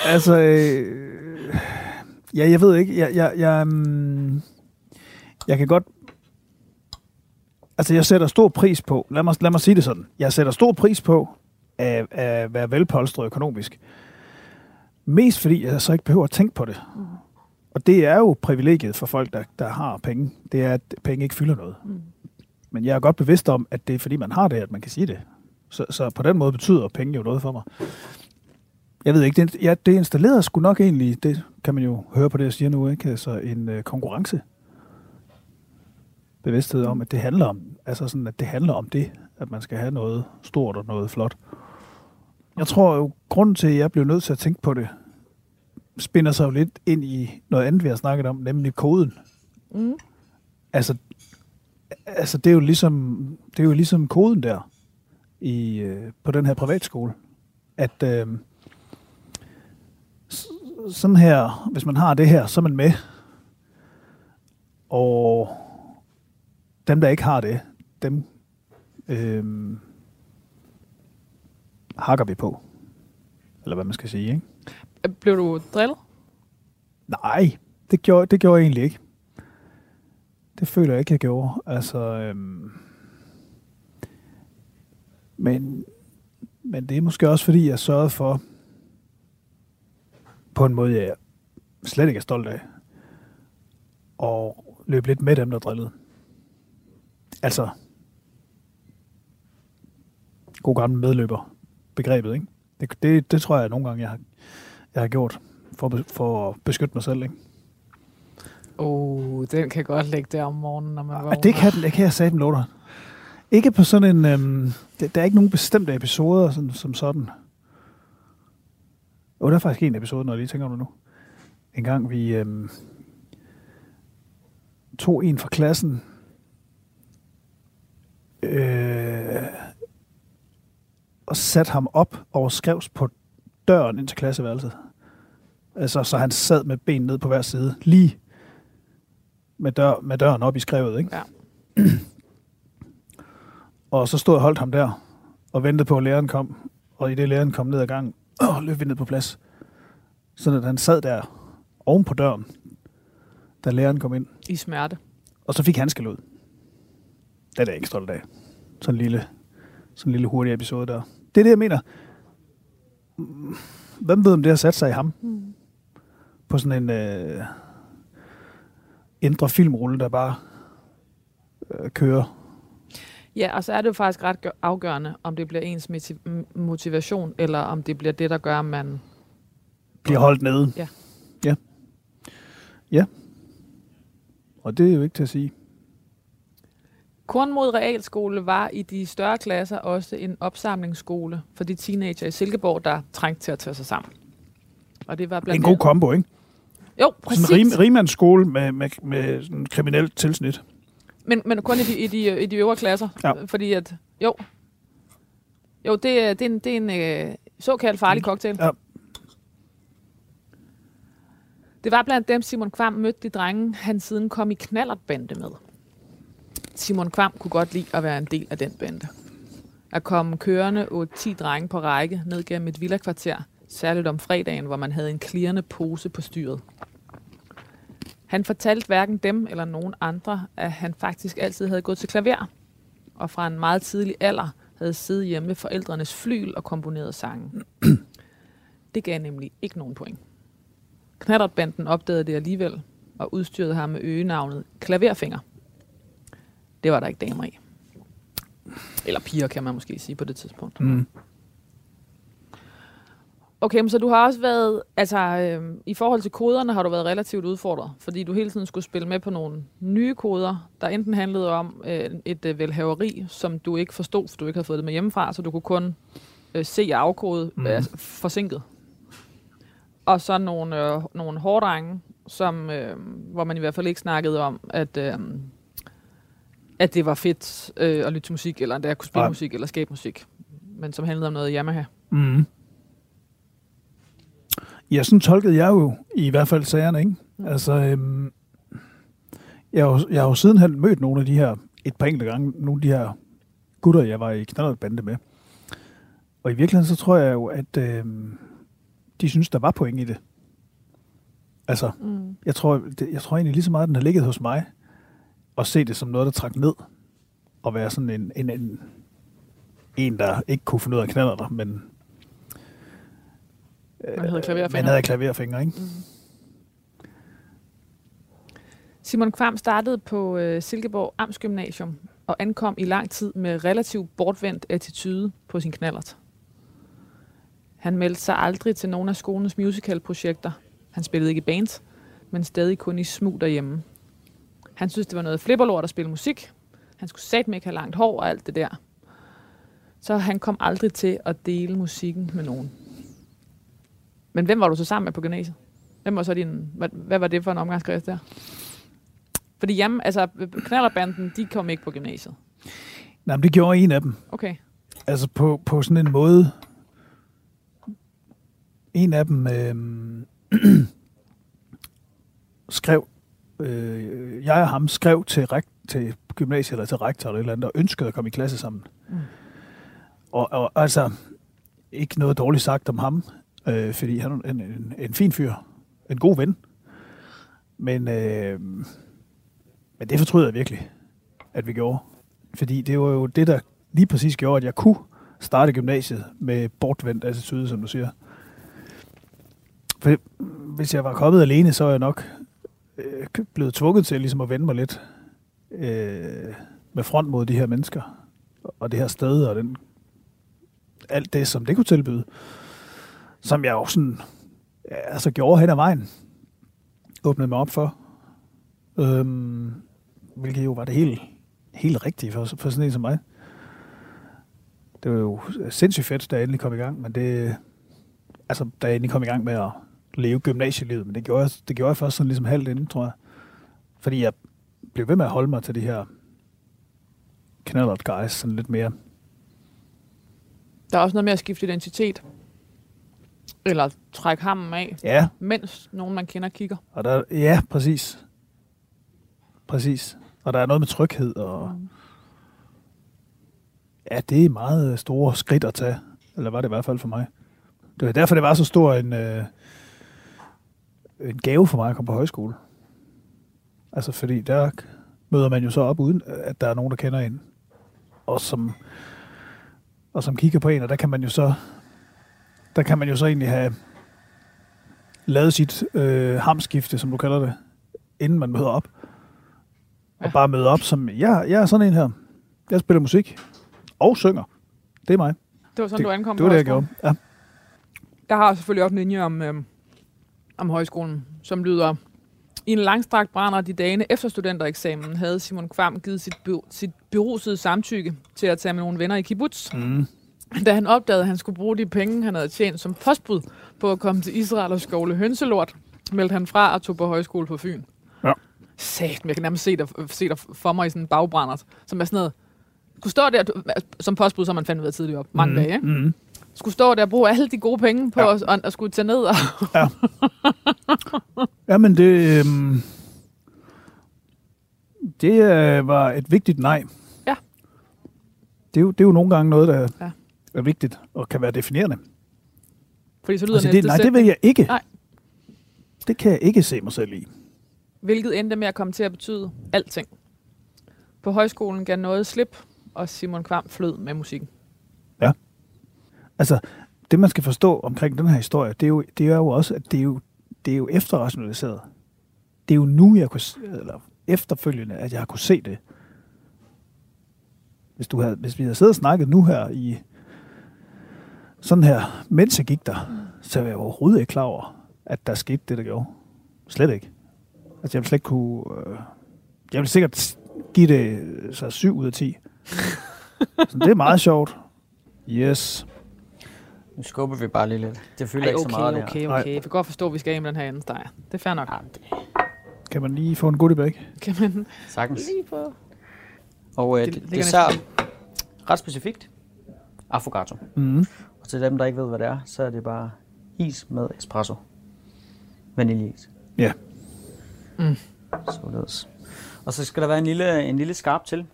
Altså, øh, ja, jeg ved ikke. Jeg, jeg, jeg, mm, jeg kan godt... Altså, jeg sætter stor pris på... Lad mig, lad mig sige det sådan. Jeg sætter stor pris på at, at være velpolstret økonomisk. Mest fordi jeg så ikke behøver at tænke på det. Og det er jo privilegiet for folk, der, der har penge. Det er, at penge ikke fylder noget. Mm. Men jeg er godt bevidst om, at det er fordi, man har det, at man kan sige det. Så, så på den måde betyder penge jo noget for mig. Jeg ved ikke, det, ja, det installerede sgu nok egentlig, det kan man jo høre på det, jeg siger nu, ikke? Altså en øh, konkurrence. Bevidsthed om, at det handler om, altså sådan, at det handler om det, at man skal have noget stort og noget flot. Jeg tror jo, grunden til, at jeg blev nødt til at tænke på det, spinder sig jo lidt ind i noget andet, vi har snakket om, nemlig koden. Mm. Altså, altså det er jo ligesom, det er jo ligesom koden der i, øh, på den her privatskole. At øh, sådan her, hvis man har det her, så er man med. Og dem, der ikke har det, dem øh, hakker vi på. Eller hvad man skal sige, ikke? Blev du drillet? Nej, det gjorde, det gjorde jeg egentlig ikke. Det føler jeg ikke, jeg gjorde. Altså, øhm, men, men det er måske også, fordi jeg sørgede for, på en måde, jeg slet ikke er stolt af, og løbe lidt med dem, der drillede. Altså, god gammel medløber begrebet, ikke? Det, det, det tror jeg nogle gange, jeg har, jeg har gjort for, at for at beskytte mig selv, ikke? Oh, den kan godt ligge der om morgenen, når man vågner. det kan, det kan jeg sige dem dig. Ikke på sådan en... Øhm, der, der er ikke nogen bestemte episoder sådan, som sådan. Jo, der er faktisk en episode, når jeg lige tænker om det nu. En gang vi øhm, tog en fra klassen, øh, og satte ham op og skrevs på døren ind til klasseværelset. Altså, så han sad med ben ned på hver side, lige med, dør, med døren op i skrevet, ikke? Ja. og så stod og holdt ham der, og ventede på, at læreren kom. Og i det læreren kom ned ad gangen, åh, løb vi ned på plads. Sådan at han sad der oven på døren, da læreren kom ind. I smerte. Og så fik han skal ud. Det er jeg ikke stolt af. Sådan en lille, sådan en lille hurtig episode der. Det er det, jeg mener. Hvem ved, om det har sat sig i ham? Mm. På sådan en øh, indre filmrulle, der bare øh, kører. Ja, og så er det jo faktisk ret gør- afgørende, om det bliver ens motivation, eller om det bliver det, der gør, at man... Bliver holdt nede. Ja. Ja. Ja. Og det er jo ikke til at sige. Kornmod Realskole var i de større klasser også en opsamlingsskole for de teenager i Silkeborg, der trængte til at tage sig sammen. Og det var Det blandt en god kombo, ikke? Jo, præcis. Sådan en rim, rimandsskole med, med, med sådan en kriminelt tilsnit. Men, men kun i de, i de, i de øvre klasser. Ja. Fordi at, jo, jo det, er- det er en, det er en øh, såkaldt farlig cocktail. Ja. Det var blandt dem, Simon Kvam mødte de drenge, han siden kom i knallertbande med. Simon Kvam kunne godt lide at være en del af den bande. At komme kørende 8-10 drenge på række ned gennem et villakvarter, særligt om fredagen, hvor man havde en klirrende pose på styret. Han fortalte hverken dem eller nogen andre, at han faktisk altid havde gået til klaver, og fra en meget tidlig alder havde siddet hjemme ved forældrenes flyl og komponeret sange. Det gav nemlig ikke nogen point. Knattertbanden opdagede det alligevel, og udstyrede ham med øgenavnet Klaverfinger. Det var der ikke damer i. Eller piger, kan man måske sige på det tidspunkt. Mm. Okay, men så du har også været, altså øh, i forhold til koderne har du været relativt udfordret, fordi du hele tiden skulle spille med på nogle nye koder, der enten handlede om øh, et øh, velhaveri, som du ikke forstod, for du ikke havde fået det med hjemmefra, så du kunne kun øh, se og afkode mm. altså, forsinket. og så nogle, øh, nogle hårdrenge, som, øh, hvor man i hvert fald ikke snakkede om, at, øh, at det var fedt øh, at lytte til musik, eller at jeg kunne spille Nej. musik, eller skabe musik. Men som handlede om noget Yamaha. Mm. Ja, sådan tolkede jeg jo i hvert fald sagerne, ikke? Mm. Altså, øhm, jeg, har, jeg har jo sidenhen mødt nogle af de her, et par enkelte gange, nogle af de her gutter, jeg var i knallertbande med. Og i virkeligheden, så tror jeg jo, at øhm, de synes, der var point i det. Altså, Mm. jeg tror, det, jeg tror egentlig lige så meget, at den har ligget hos mig, og se det som noget, der trak ned, og være sådan en, en, en, en der ikke kunne finde ud af at knaller der, men Man havde klaverfingre. man havde klaverfingre, ikke? Simon Kvam startede på øh, Silkeborg Amtsgymnasium og ankom i lang tid med relativt bortvendt attitude på sin knallert. Han meldte sig aldrig til nogen af skolens musicalprojekter. Han spillede ikke i bands, men stadig kun i smug derhjemme. Han synes, det var noget flipperlort at spille musik. Han skulle satme ikke have langt hår og alt det der. Så han kom aldrig til at dele musikken med nogen. Men hvem var du så sammen med på gymnasiet? Hvem var så din, hvad, hvad var det for en omgangskreds der? Fordi jamen, altså, knallerbanden, de kom ikke på gymnasiet. Nej, men det gjorde en af dem. Okay. Altså på, på sådan en måde. En af dem øh, skrev, øh, jeg og ham skrev til, rek, til gymnasiet eller til rektor eller et eller andet, og ønskede at komme i klasse sammen. Mm. Og, og altså, ikke noget dårligt sagt om ham, øh, fordi han er en, en, en fin fyr, en god ven. Men, øh, men det fortryder jeg virkelig, at vi gjorde. Fordi det var jo det, der lige præcis gjorde, at jeg kunne starte gymnasiet med bortvendt attitude, som du siger. For hvis jeg var kommet alene, så er jeg nok øh, blevet tvunget til ligesom at vende mig lidt øh, med front mod de her mennesker, og det her sted, og den, alt det, som det kunne tilbyde, som jeg jo sådan, ja, altså gjorde hen ad vejen, åbnede mig op for, øhm, hvilket jo var det helt, helt rigtige for, for sådan en som mig. Det var jo sindssygt fedt, da jeg endelig kom i gang, men det, altså, da jeg endelig kom i gang med at leve gymnasielivet, men det gjorde jeg, det gjorde jeg først sådan ligesom halvt inden, tror jeg. Fordi jeg blev ved med at holde mig til de her knallert guys, sådan lidt mere. Der er også noget med at skifte identitet. Eller trække hammen af, Ja, mens nogen, man kender, kigger. og der, ja, præcis. Præcis. Og der er noget med tryghed, og Mm. ja, det er meget store skridt at tage. Eller var det i hvert fald for mig. Det var derfor, det var så stor en, øh, en gave for mig at komme på højskole. Altså, fordi der møder man jo så op, uden at der er nogen, der kender en. Og som, og som kigger på en, og der kan man jo så der kan man jo så egentlig have lavet sit øh, hamskifte, som du kalder det, inden man møder op. Og Ja. bare møde op som, ja, jeg er sådan en her. Jeg spiller musik og synger. Det er mig. Det var sådan, Det- du ankom Det var det, jeg gjorde. Ja. Jeg har selvfølgelig også en linje om, øhm, om højskolen, som lyder... I en langstrakt brænder de dagene efter studentereksamen havde Simon Kvam givet sit, by, sit berusede samtykke til at tage med nogle venner i kibbutz. Mm. Da han opdagede, at han skulle bruge de penge, han havde tjent som postbud på at komme til Israel og skovle hønselort, meldte han fra og tog på højskole på Fyn. Ja. Sat, jeg kan nærmest se dig, se dig for mig i sådan en bagbrændert, som er sådan noget... Skulle stå der, som postbud, så man fandme været tidligt op, mange mm. dage, ikke? Mm. Skulle stå der og bruge alle de gode penge på Ja. ja. os, og, og skulle tage ned og... Jamen, det, øhm, det øh, var et vigtigt nej. Ja. Det er, jo, det er jo nogle gange noget, der Ja. ja. er vigtigt og kan være definerende. Fordi så lyder Altså, det, nej, det vil jeg ikke. Nej. Det kan jeg ikke se mig selv i. Hvilket endte med at komme til at betyde alting. På højskolen gav noget slip, og Simon Kvam flød med musikken. Altså, det man skal forstå omkring den her historie, det er jo, det er jo også, at det er jo, det er jo efterrationaliseret. Det er jo nu, jeg kunne, eller efterfølgende, at jeg har kunne se det. Hvis, du havde, hvis vi havde siddet og snakket nu her i sådan her, mens jeg gik der, så var jeg overhovedet ikke klar over, at der skete det, der gjorde. Slet ikke. Altså, jeg ville slet ikke kunne... Øh, jeg vil sikkert give det øh, så 7 ud af 10. så det er meget sjovt. Yes. Nu skubber vi bare lige lidt. Det fylder Ej, ikke så okay, meget det her. okay, Nej. okay. Jeg kan godt forstå, at vi skal af med den her anden steg. Det er fair nok. Ja, det Kan man lige få en goodie bag? Kan man sagtens. lige få... Og øh, Det det, ligger dessert, ret specifikt, affogato. Mm. Og til dem, der ikke ved, hvad det er, så er det bare is med espresso. Vaniljeis. Ja. Mm. Således. Og så skal der være en lille, en lille skarp til.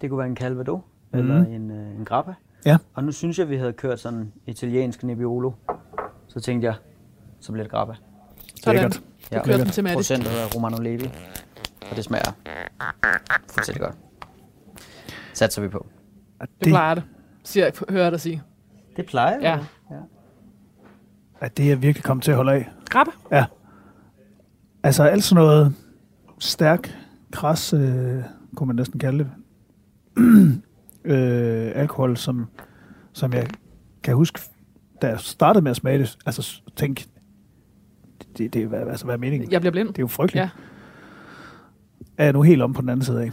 Det kunne være en calvado mm. eller en, øh, en grappa. Ja. Og nu synes jeg, vi havde kørt sådan italiensk Nebbiolo. Så tænkte jeg, så bliver det grappa. Sådan. Lækkert. Du kører den til Matti. Procent af Romano Levi. Og det smager fuldstændig godt. Satser vi på. Og Det plejer det. Siger jeg, hører jeg dig sige. Det plejer. Ja. ja. at det er virkelig kommet til at holde af. Grabbe? Ja. Altså alt sådan noget stærk, kras, øh, kunne man næsten kalde det, øh, alkohol, som, som jeg kan huske, da jeg startede med at smage det, altså tænk, det, det, hvad, altså, hvad er meningen? Jeg bliver blind. Det er jo frygteligt. Ja. Er jeg nu helt om på den anden side af?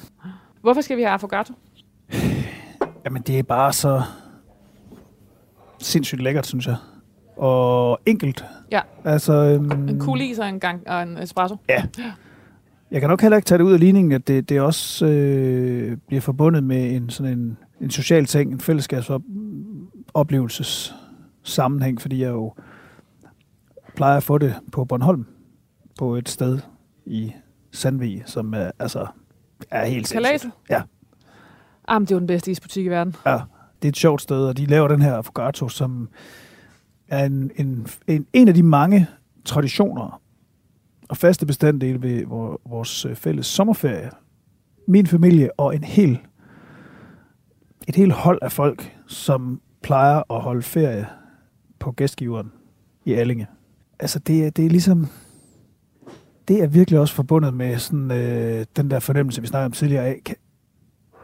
Hvorfor skal vi have affogato? Jamen, det er bare så sindssygt lækkert, synes jeg. Og enkelt. Ja. Altså, øhm, En cool is og en, gang, og en espresso. Ja. Jeg kan nok heller ikke tage det ud af ligningen, at det, det også øh, bliver forbundet med en sådan en, en social ting, en fællesskabsoplevelses sammenhæng, fordi jeg jo plejer at få det på Bornholm, på et sted i Sandvig, som er, altså, er helt sindssygt. Ja. Ah, men det er jo den bedste isbutik i verden. Ja, det er et sjovt sted, og de laver den her affogato, som er en, en, en, en af de mange traditioner og faste bestanddele ved vores øh, fælles sommerferie. Min familie og en hel, et helt hold af folk, som plejer at holde ferie på gæstgiveren i Allinge. Altså, det, det er ligesom... Det er virkelig også forbundet med sådan, øh, den der fornemmelse, vi snakkede om tidligere af. Kan,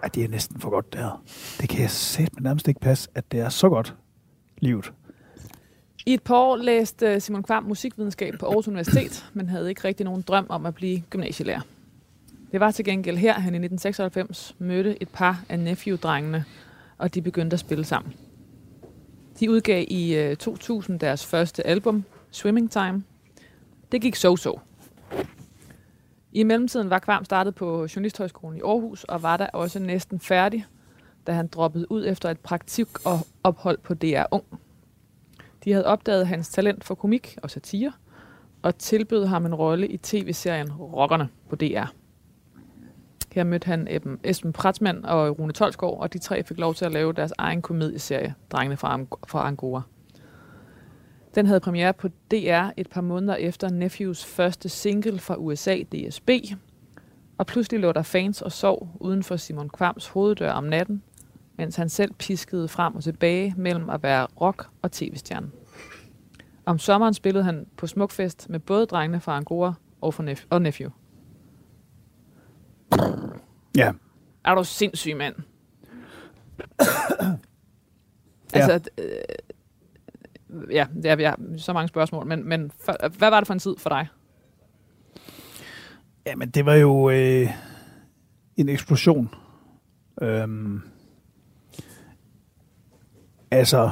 at det er næsten for godt, det her. Det kan jeg sætte nærmest ikke passe, at det er så godt, livet. I et par år læste øh, Simon Kvam musikvidenskab på Aarhus Universitet, men havde ikke rigtig nogen drøm om at blive gymnasielærer. Det var til gengæld her, han i 1996 mødte et par af Nephew-drengene, og de begyndte at spille sammen. De udgav i øh, 2000 deres første album, Swimming Time. Det gik so-so. I mellemtiden var Kvam startet på Journalisthøjskolen i Aarhus, og var der også næsten færdig, da han droppede ud efter et praktik og ophold på DR Ung. De havde opdaget hans talent for komik og satire, og tilbød ham en rolle i tv-serien Rockerne på DR. Her mødte han Eben- Esben Pratsmann og Rune Tolsgaard, og de tre fik lov til at lave deres egen komedieserie, Drengene fra, Ang- fra Angora. Den havde premiere på DR et par måneder efter Nephews første single fra USA, DSB, og pludselig lå der fans og sov uden for Simon Kvams hoveddør om natten, mens han selv piskede frem og tilbage mellem at være rock- og tv-stjerne. Om sommeren spillede han på Smukfest med både drengene fra Angora og, for Nef- og Nephew. Ja. Er du sindssyg, mand? altså, øh, ja, det er, ja, så mange spørgsmål, men, men for, hvad var det for en tid for dig? Jamen, det var jo øh, en eksplosion. Øhm, altså,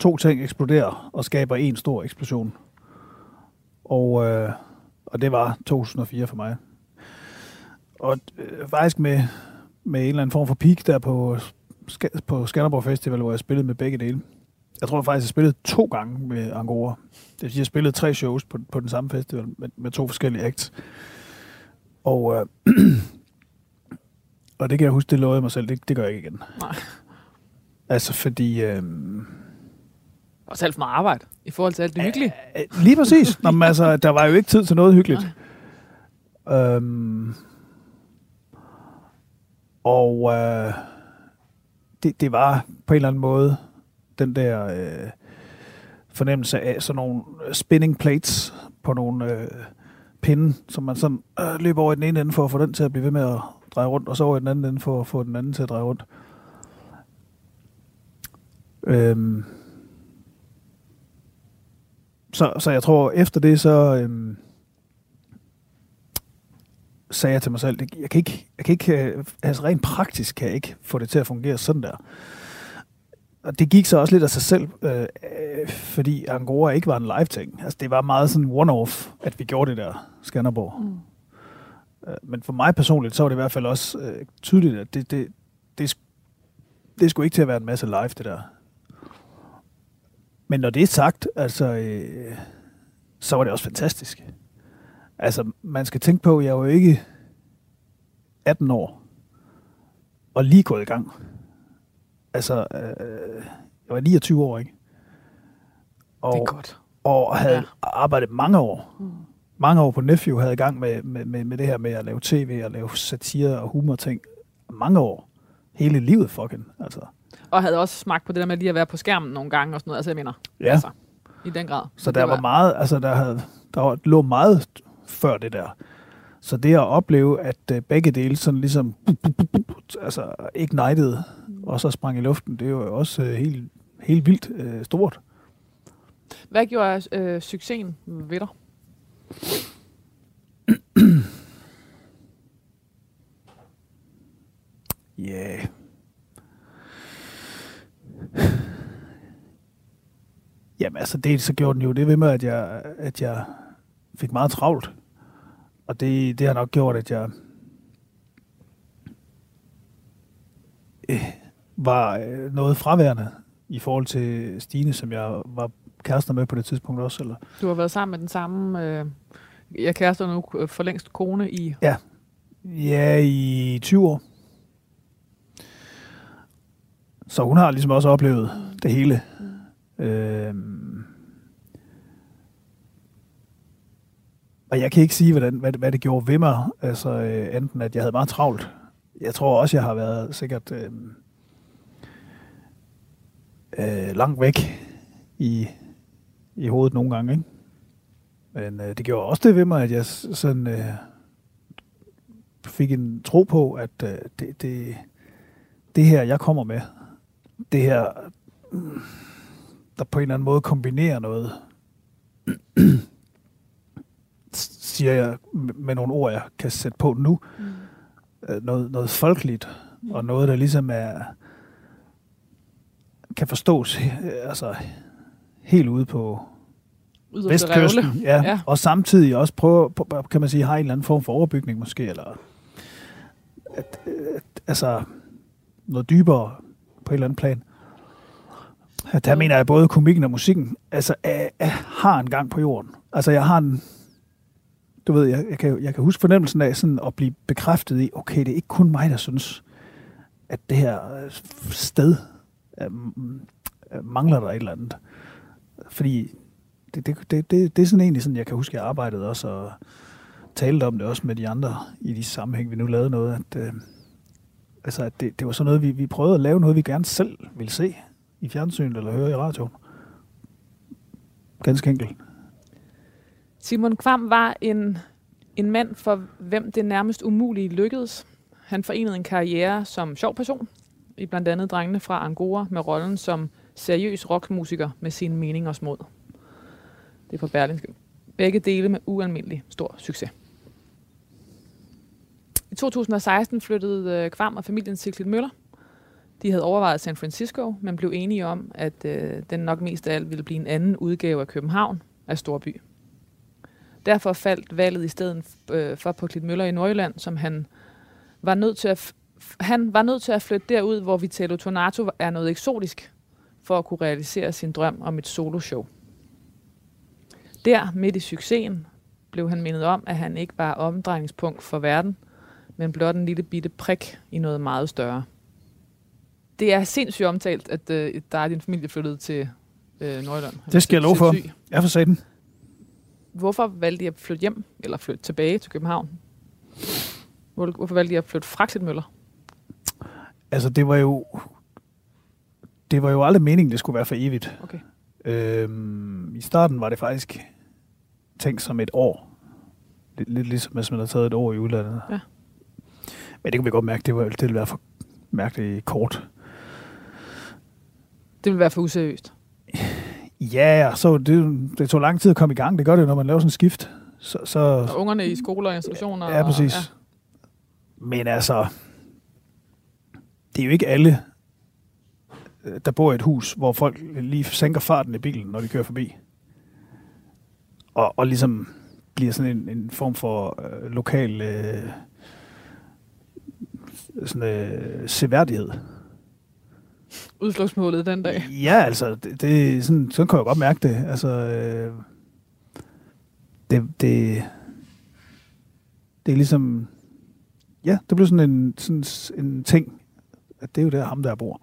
to ting eksploderer og skaber en stor eksplosion. Og, øh, og det var 2004 for mig. Og øh, faktisk med, med en eller anden form for peak der på, på Skanderborg Festival, hvor jeg spillede med begge dele. Jeg tror faktisk, jeg spillede to gange med Angora. Det vil sige, jeg spillede tre shows på, på den samme festival med, med to forskellige acts. Og, øh, og det kan jeg huske, det lovede jeg mig selv, det, det gør jeg ikke igen. Nej. Altså fordi... Øh, Også alt for meget arbejde i forhold til alt det hyggelige. øh, lige præcis. Nå, men altså, der var jo ikke tid til noget hyggeligt. Øhm, og øh, det, det var på en eller anden måde den der øh, fornemmelse af sådan nogle spinning plates på nogle øh, pinde, som man sådan øh, løber over i den ene ende for at få den til at blive ved med at dreje rundt, og så over i den anden ende for at få den anden til at dreje rundt. Øhm, så, så jeg tror, efter det, så øhm, sagde jeg til mig selv, jeg kan ikke, jeg kan ikke, øh, altså rent praktisk kan jeg ikke få det til at fungere sådan der. og det gik så også lidt af sig selv, øh, øh, fordi Angora ikke var en live-ting. Altså, det var meget sådan one-off, at vi gjorde det der Skanderborg. Mm. Øh, men for mig personligt, så var det i hvert fald også øh, tydeligt, at det, det, det, det skulle ikke til at være en masse live, det der. Men når det er sagt, altså, øh, så var det også fantastisk. Altså, man skal tænke på, at jeg er jo ikke 18 år, og lige gået i gang. Altså, øh, jeg var 29 år, ikke? Og, det er godt. Og havde ja. arbejdet mange år. Mm. Mange år på Nephew havde i gang med, med, med, med det her med at lave tv og lave satire og humor ting. Mange år. Hele livet fucking, altså. Og havde også smagt på det der med lige at være på skærmen nogle gange og sådan noget. Altså, jeg mener, Ja. altså, i den grad. Så der var meget, altså der, havde, der var, lå meget før det der. Så det at opleve, at øh, begge dele sådan ligesom, altså ignited, og så sprang i luften, det er jo også øh, helt, helt vildt øh, stort. Hvad gjorde øh, succesen ved dig? Ja. Yeah. Jamen altså, det så gjorde den jo det ved med, at jeg, at jeg fik meget travlt. Og det, det har nok gjort, at jeg øh, var øh, noget fraværende i forhold til Stine, som jeg var kærester med på det tidspunkt også. Eller? Du har været sammen med den samme... Øh, jeg kærester nu øh, for længst kone i... Ja. Ja, i 20 år. Så hun har ligesom også oplevet det hele. Øh, Og jeg kan ikke sige, hvordan, hvad, hvad det gjorde ved mig. Altså, øh, enten at jeg havde meget travlt. Jeg tror også, jeg har været sikkert øh, øh, langt væk i, i hovedet nogle gange. Ikke? Men øh, det gjorde også det ved mig, at jeg sådan øh, fik en tro på, at øh, det, det, det her, jeg kommer med, det her, mm, der på en eller anden måde kombinerer noget, siger jeg med nogle ord, jeg kan sætte på nu, mm. noget, noget folkeligt, mm. og noget, der ligesom er, kan forstås altså, helt ude på vestkysten. Ja, ja. Og samtidig også prøve, kan man sige, har en eller anden form for overbygning måske, eller at, at, altså noget dybere på et eller andet plan. At der mener jeg både komikken og musikken altså, er, jeg har en gang på jorden. Altså jeg har en, du ved, jeg, jeg, kan, jeg kan huske fornemmelsen af sådan at blive bekræftet i, okay, det er ikke kun mig, der synes, at det her øh, sted øh, øh, mangler der et eller andet. Fordi det, det, det, det, det er sådan egentlig sådan, jeg kan huske, jeg arbejdede også og talte om det også med de andre i de sammenhæng, vi nu lavede noget, at, øh, altså, at det, det var sådan noget, vi, vi prøvede at lave noget, vi gerne selv ville se i fjernsynet eller høre i radioen. Ganske enkelt. Simon Kvam var en, en mand, for hvem det nærmest umulige lykkedes. Han forenede en karriere som sjov person, i blandt andet drengene fra Angora, med rollen som seriøs rockmusiker med sine mening og smod. Det er på Berlingske. Begge dele med ualmindelig stor succes. I 2016 flyttede øh, Kvam og familien til Møller de havde overvejet San Francisco, men blev enige om, at øh, den nok mest af alt ville blive en anden udgave af København af Storby. Derfor faldt valget i stedet øh, for på Klitmøller i Nordjylland, som han var nødt til at han var nødt til at flytte derud, hvor Vitello Tornato er noget eksotisk, for at kunne realisere sin drøm om et soloshow. Der, midt i succesen, blev han mindet om, at han ikke var omdrejningspunkt for verden, men blot en lille bitte prik i noget meget større. Det er sindssygt omtalt, at øh, der er din familie flyttet til øh, Nordjylland. Det skal jeg love for. Jeg for den. Hvorfor valgte de at flytte hjem, eller flytte tilbage til København? Hvorfor valgte de at flytte fra Møller? Altså, det var jo... Det var jo aldrig meningen, det skulle være for evigt. Okay. Øhm, I starten var det faktisk tænkt som et år. Lidt, lidt ligesom, hvis man havde taget et år i udlandet. Ja. Men det kan vi godt mærke, det, var, det ville være for mærkeligt kort. Det ville være for useriøst. Ja, så det, det tog lang tid at komme i gang. Det gør det, når man laver sådan en skift. Så, så, og ungerne i skoler og institutioner. Ja, præcis. Og, ja. Men altså, det er jo ikke alle øh, der bor i et hus, hvor folk lige sænker farten i bilen, når de kører forbi. Og, og ligesom bliver sådan en, en form for øh, lokal øh, sådan, øh, seværdighed udslagsmålet den dag. Ja, altså, det, det, sådan, sådan kan jeg godt mærke det. Altså, øh, det, det, det er ligesom, ja, det blev sådan en, sådan en ting, at det er jo der ham, der bor,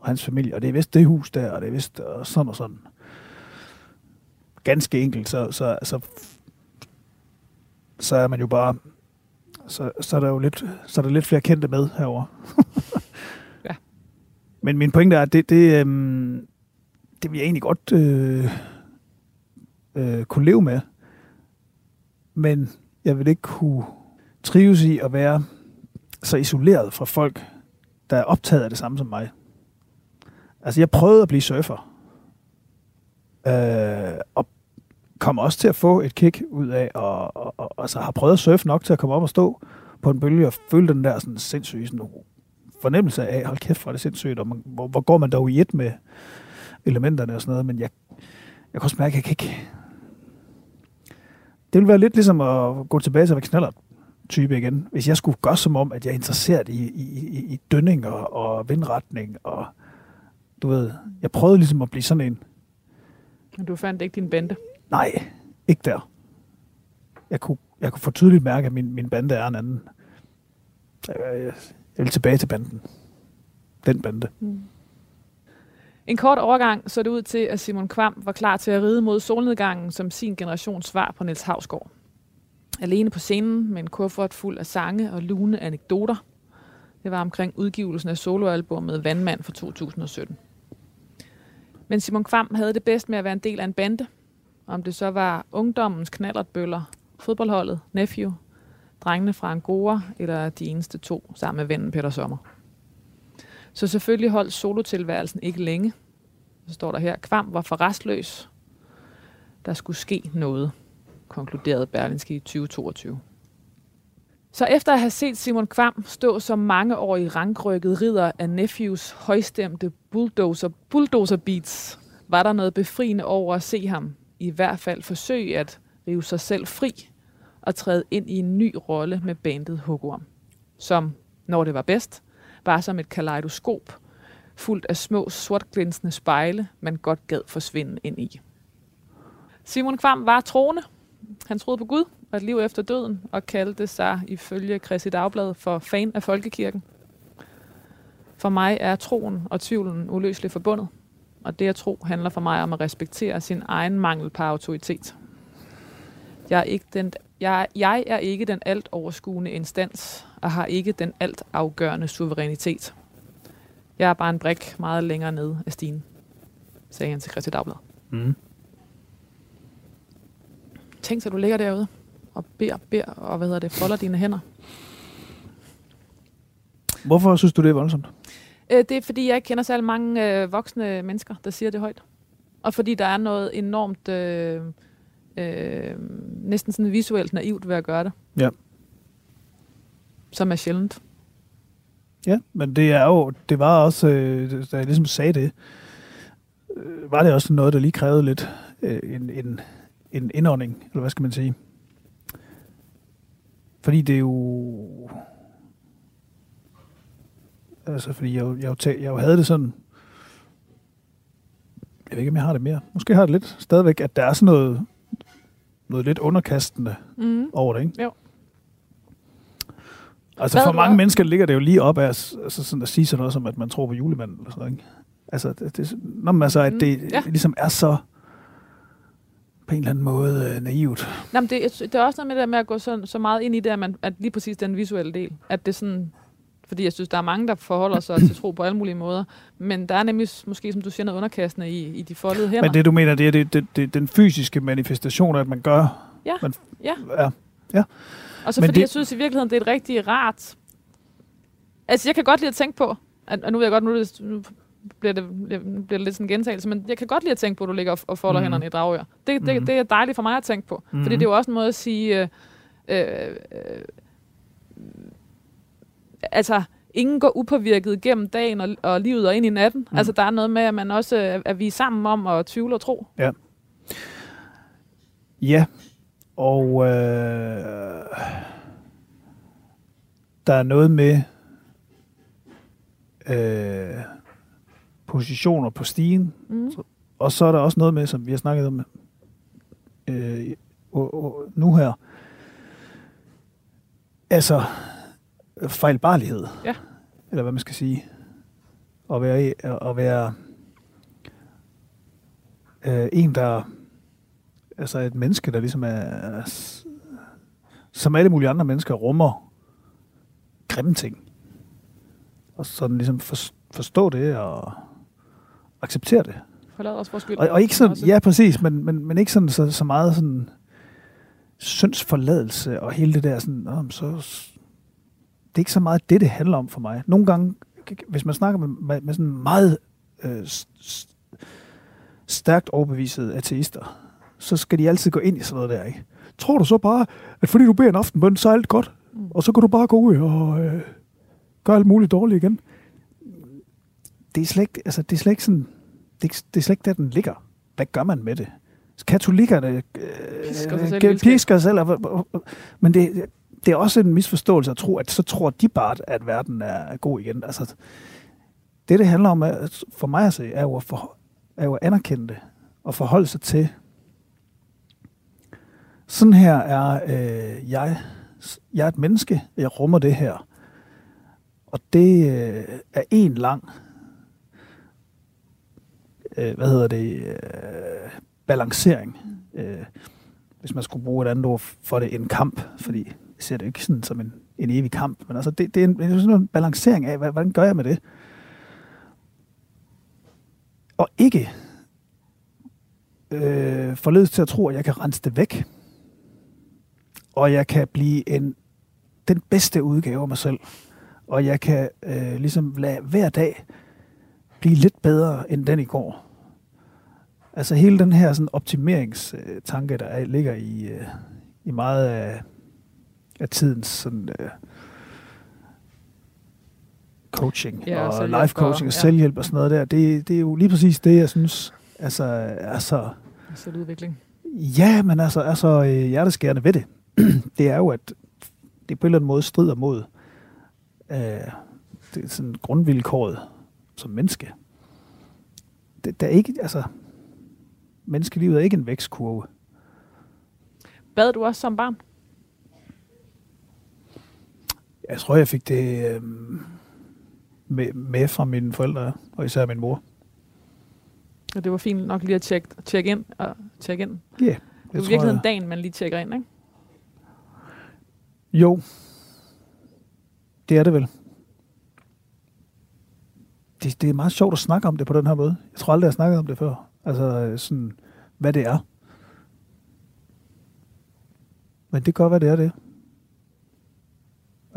og hans familie, og det er vist det hus der, og det er vist og sådan og sådan. Ganske enkelt, så, så, så, så er man jo bare, så, så er der jo lidt, så er der lidt flere kendte med herover. Men min pointe er, at det, det, øhm, det vil jeg egentlig godt øh, øh, kunne leve med. Men jeg vil ikke kunne trives i at være så isoleret fra folk, der er optaget af det samme som mig. Altså, jeg prøvede at blive surfer. Øh, og kom også til at få et kick ud af, og, og, og altså, har prøvet at surfe nok til at komme op og stå på en bølge og føle den der sådan sindssyge sådan, fornemmelse af, hold kæft, hvor er det sindssygt, og man, hvor, hvor går man dog i et med elementerne og sådan noget, men jeg, jeg kan også mærke, at jeg kan ikke... Det ville være lidt ligesom at gå tilbage til at være knaller type igen. Hvis jeg skulle gøre som om, at jeg er interesseret i, i, i, i dønning og, og vindretning, og du ved, jeg prøvede ligesom at blive sådan en, Men du fandt ikke din bande. nej, ikke der. Jeg kunne, jeg kunne få tydeligt mærke, at min, min bande er en anden. Jeg, jeg, jeg vil tilbage til banden. Den bande. Mm. En kort overgang så det ud til, at Simon Kvam var klar til at ride mod solnedgangen som sin generations svar på Niels Havsgaard. Alene på scenen med en kuffert fuld af sange og lune anekdoter. Det var omkring udgivelsen af soloalbummet Vandmand fra 2017. Men Simon Kvam havde det bedst med at være en del af en bande. Om det så var ungdommens knallertbøller, fodboldholdet, Nephew, drengene fra Angora eller de eneste to sammen med vennen Peter Sommer. Så selvfølgelig holdt solotilværelsen ikke længe. Så står der her, Kvam var for restløs. Der skulle ske noget, konkluderede Berlinske i 2022. Så efter at have set Simon Kvam stå som mangeårig rangrykket ridder af Nephews højstemte bulldozer, bulldozer beats, var der noget befriende over at se ham i hvert fald forsøge at rive sig selv fri at træde ind i en ny rolle med bandet Hugorm, som, når det var bedst, var som et kaleidoskop, fuldt af små sortglinsende spejle, man godt gad forsvinde ind i. Simon Kvam var troende. Han troede på Gud og et liv efter døden, og kaldte sig ifølge Christi Dagblad for fan af folkekirken. For mig er troen og tvivlen uløseligt forbundet, og det at tro handler for mig om at respektere sin egen mangel på autoritet. Jeg er ikke den, jeg, jeg er ikke den alt overskuende instans, og har ikke den alt afgørende suverænitet. Jeg er bare en brik meget længere nede af stigen, sagde han til Christi Dagblad. Mm. Tænk så, du ligger derude og beder, beder, og hvad hedder det, folder dine hænder. Hvorfor synes du, det er voldsomt? Øh, det er, fordi jeg ikke kender særlig mange øh, voksne mennesker, der siger det højt. Og fordi der er noget enormt, øh, øh, næsten sådan visuelt naivt ved at gøre det. Ja. Som er sjældent. Ja, men det er jo, det var også, øh, da jeg ligesom sagde det, øh, var det også noget, der lige krævede lidt øh, en, en, en indånding, eller hvad skal man sige. Fordi det er jo... Altså, fordi jeg, jeg, jeg jo havde det sådan... Jeg ved ikke, om jeg har det mere. Måske har jeg det lidt stadigvæk, at der er sådan noget, noget lidt underkastende Mm. over det, ikke? Jo. Altså Hvad for mange er- mennesker ligger det jo lige op af altså sådan at sige sådan noget som, at man tror på julemanden. Eller sådan noget, ikke? Altså, det, det, når man altså, at Mm, det ja. ja. ligesom er så på en eller anden måde øh, naivt. Nå, men det, det er også noget med det der med at gå så, så meget ind i det, at, man, at lige præcis den visuelle del, at det sådan, fordi jeg synes, der er mange, der forholder sig til tro på alle mulige måder, men der er nemlig, måske som du siger, noget underkastende i, i de foldede hænder. Men det du mener, det er det, det, det, den fysiske manifestation, at man gør... Ja, man, ja. ja. Og så Men fordi det... jeg synes i virkeligheden, det er et rigtig rart... Altså, jeg kan godt lide at tænke på, at, og nu ved jeg godt, nu, det, nu bliver, det, bliver det lidt sådan en gentagelse, men jeg kan godt lide at tænke på, at du ligger og, og folder mm. Hænderne i dragør. Det, det, Mhm. det er dejligt for mig at tænke på, mm. fordi Mhm. det er jo også en måde at sige... Øh, øh, øh, altså, ingen går upåvirket gennem dagen og, og livet og ind i natten. Mm. Altså, der er noget med, at man også er, er vi er sammen om at tvivle og tro. Ja. Ja, og øh, der er noget med øh, positioner på stigen, Mm. og så er der også noget med, som vi har snakket om øh, og, og nu her, altså fejlbarlighed, Ja. eller hvad man skal sige, at være, at være øh, en, der altså et menneske, der ligesom er, som alle mulige andre mennesker, rummer grimme ting. Og sådan ligesom for, forstå det og acceptere det. Forlad os for skyld. Og, og ikke sådan, Også. ja præcis, men, men, men ikke sådan så, så meget sådan syndsforladelse og hele det der sådan, så, er ikke så meget det, det handler om for mig. Nogle gange, hvis man snakker med, med, med sådan meget øh, stærkt overbevisede ateister, så skal de altid gå ind i sådan noget der, ikke? Tror du så bare, at fordi du beder en aftenbøn, så er alt godt, Mm. og så kan du bare gå ud og øh, gøre alt muligt dårligt igen? Det er slet ikke, altså, det er slet ikke sådan, det er, det er slet ikke der, den ligger. Hvad gør man med det? Katolikkerne øh, Pisker sig selv øh, pisker selv, og- og- og- men det, det er også en misforståelse at tro, at så tror de bare, at verden er god igen. Altså, det, det handler om, for mig at se, er jo at, for, er jo at anerkende det, og forholde sig til, sådan her er øh, jeg, jeg er et menneske, jeg rummer det her. Og det øh, er en lang, øh, hvad hedder det, øh, balancering. Øh, hvis man skulle bruge et andet ord for det, en kamp, fordi ser det ikke sådan som en, en evig kamp, men altså det, det er en, det er sådan en balancering af, hvad- hvordan gør jeg med det? Og ikke øh, forledes til at tro, at jeg kan rense det væk, og jeg kan blive en, den bedste udgave af mig selv, og jeg kan øh, ligesom lade hver dag blive lidt bedre end den i går. Altså hele den her sådan optimeringstanke, der ligger i, øh, i meget af, af tidens sådan, øh, coaching Ja, og og life coaching og- ja. selvhjælp og sådan noget der, det, det er jo lige præcis det, jeg synes altså, er så, Selvudvikling. Ja, men altså, altså øh, hjerteskærende ved det, det er jo, at det på en eller anden måde strider mod øh, det er sådan grundvilkåret som menneske. Det, der er ikke, altså, menneskelivet er ikke en vækstkurve. Bad du også som barn? Jeg tror, jeg fik det øh, med, med fra mine forældre, og især min mor. Og det var fint nok lige at tjekke, tjekke ind og tjekke ind. Ja, Det er jeg jo tror, virkelig jeg- dagen, man lige tjekker ind, ikke? Jo, det er det vel. Det, det er meget sjovt at snakke om det på den her måde. Jeg tror aldrig, jeg har snakket om det før. Altså sådan, hvad det er. Men det kan godt være, det er det.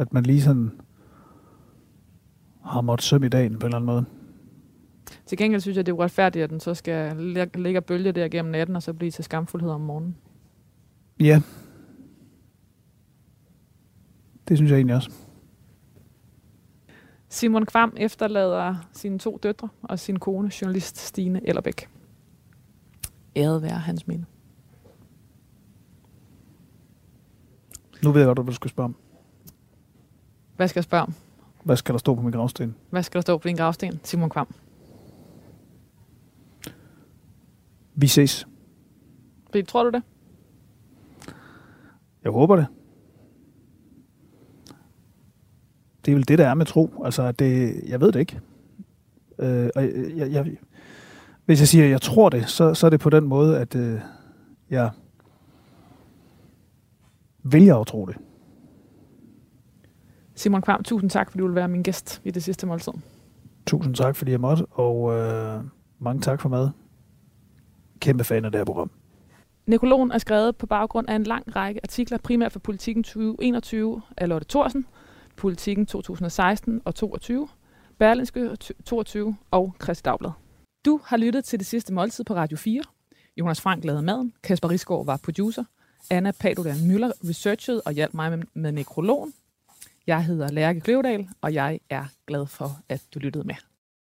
At man lige sådan har måttet sømme i dagen på en eller anden måde. Til gengæld synes jeg, det er uretfærdigt, at den så skal lig- ligge og bølge der gennem natten, og så blive til skamfuldhed om morgenen. Ja. Det synes jeg egentlig også. Simon Kvam efterlader sine to døtre og sin kone, journalist Stine Ellerbæk. Æret være hans minde. Nu ved jeg godt, hvad du skal spørge om. Hvad skal jeg spørge om? Hvad skal der stå på min gravsten? Hvad skal der stå på din gravsten, Simon Kvam? Vi ses. Fordi, tror du det? Jeg håber det. Det er vel det, der er med tro. Altså, det, jeg ved det ikke. Øh, og jeg, jeg, jeg, hvis jeg siger, at jeg tror det, så, så er det på den måde, at øh, jeg vælger at tro det. Simon Kvam, tusind tak, fordi du vil være min gæst i det sidste måltid. Tusind tak, fordi jeg måtte, og øh, mange tak for mad. Kæmpe fan af det her program. Nekrologen er skrevet på baggrund af en lang række artikler, primært for Politiken 2021 af Lotte Thorsen, Politiken 2016 og 22, Berlinske 22 og Christi Dagblad. Du har lyttet til det sidste måltid på Radio 4. Jonas Frank lavede maden, Kasper Risgaard var producer, Anna Paludan Møller researchede og hjalp mig med, med nekrologen. Jeg hedder Lærke Kløvedal, og jeg er glad for, at du lyttede med.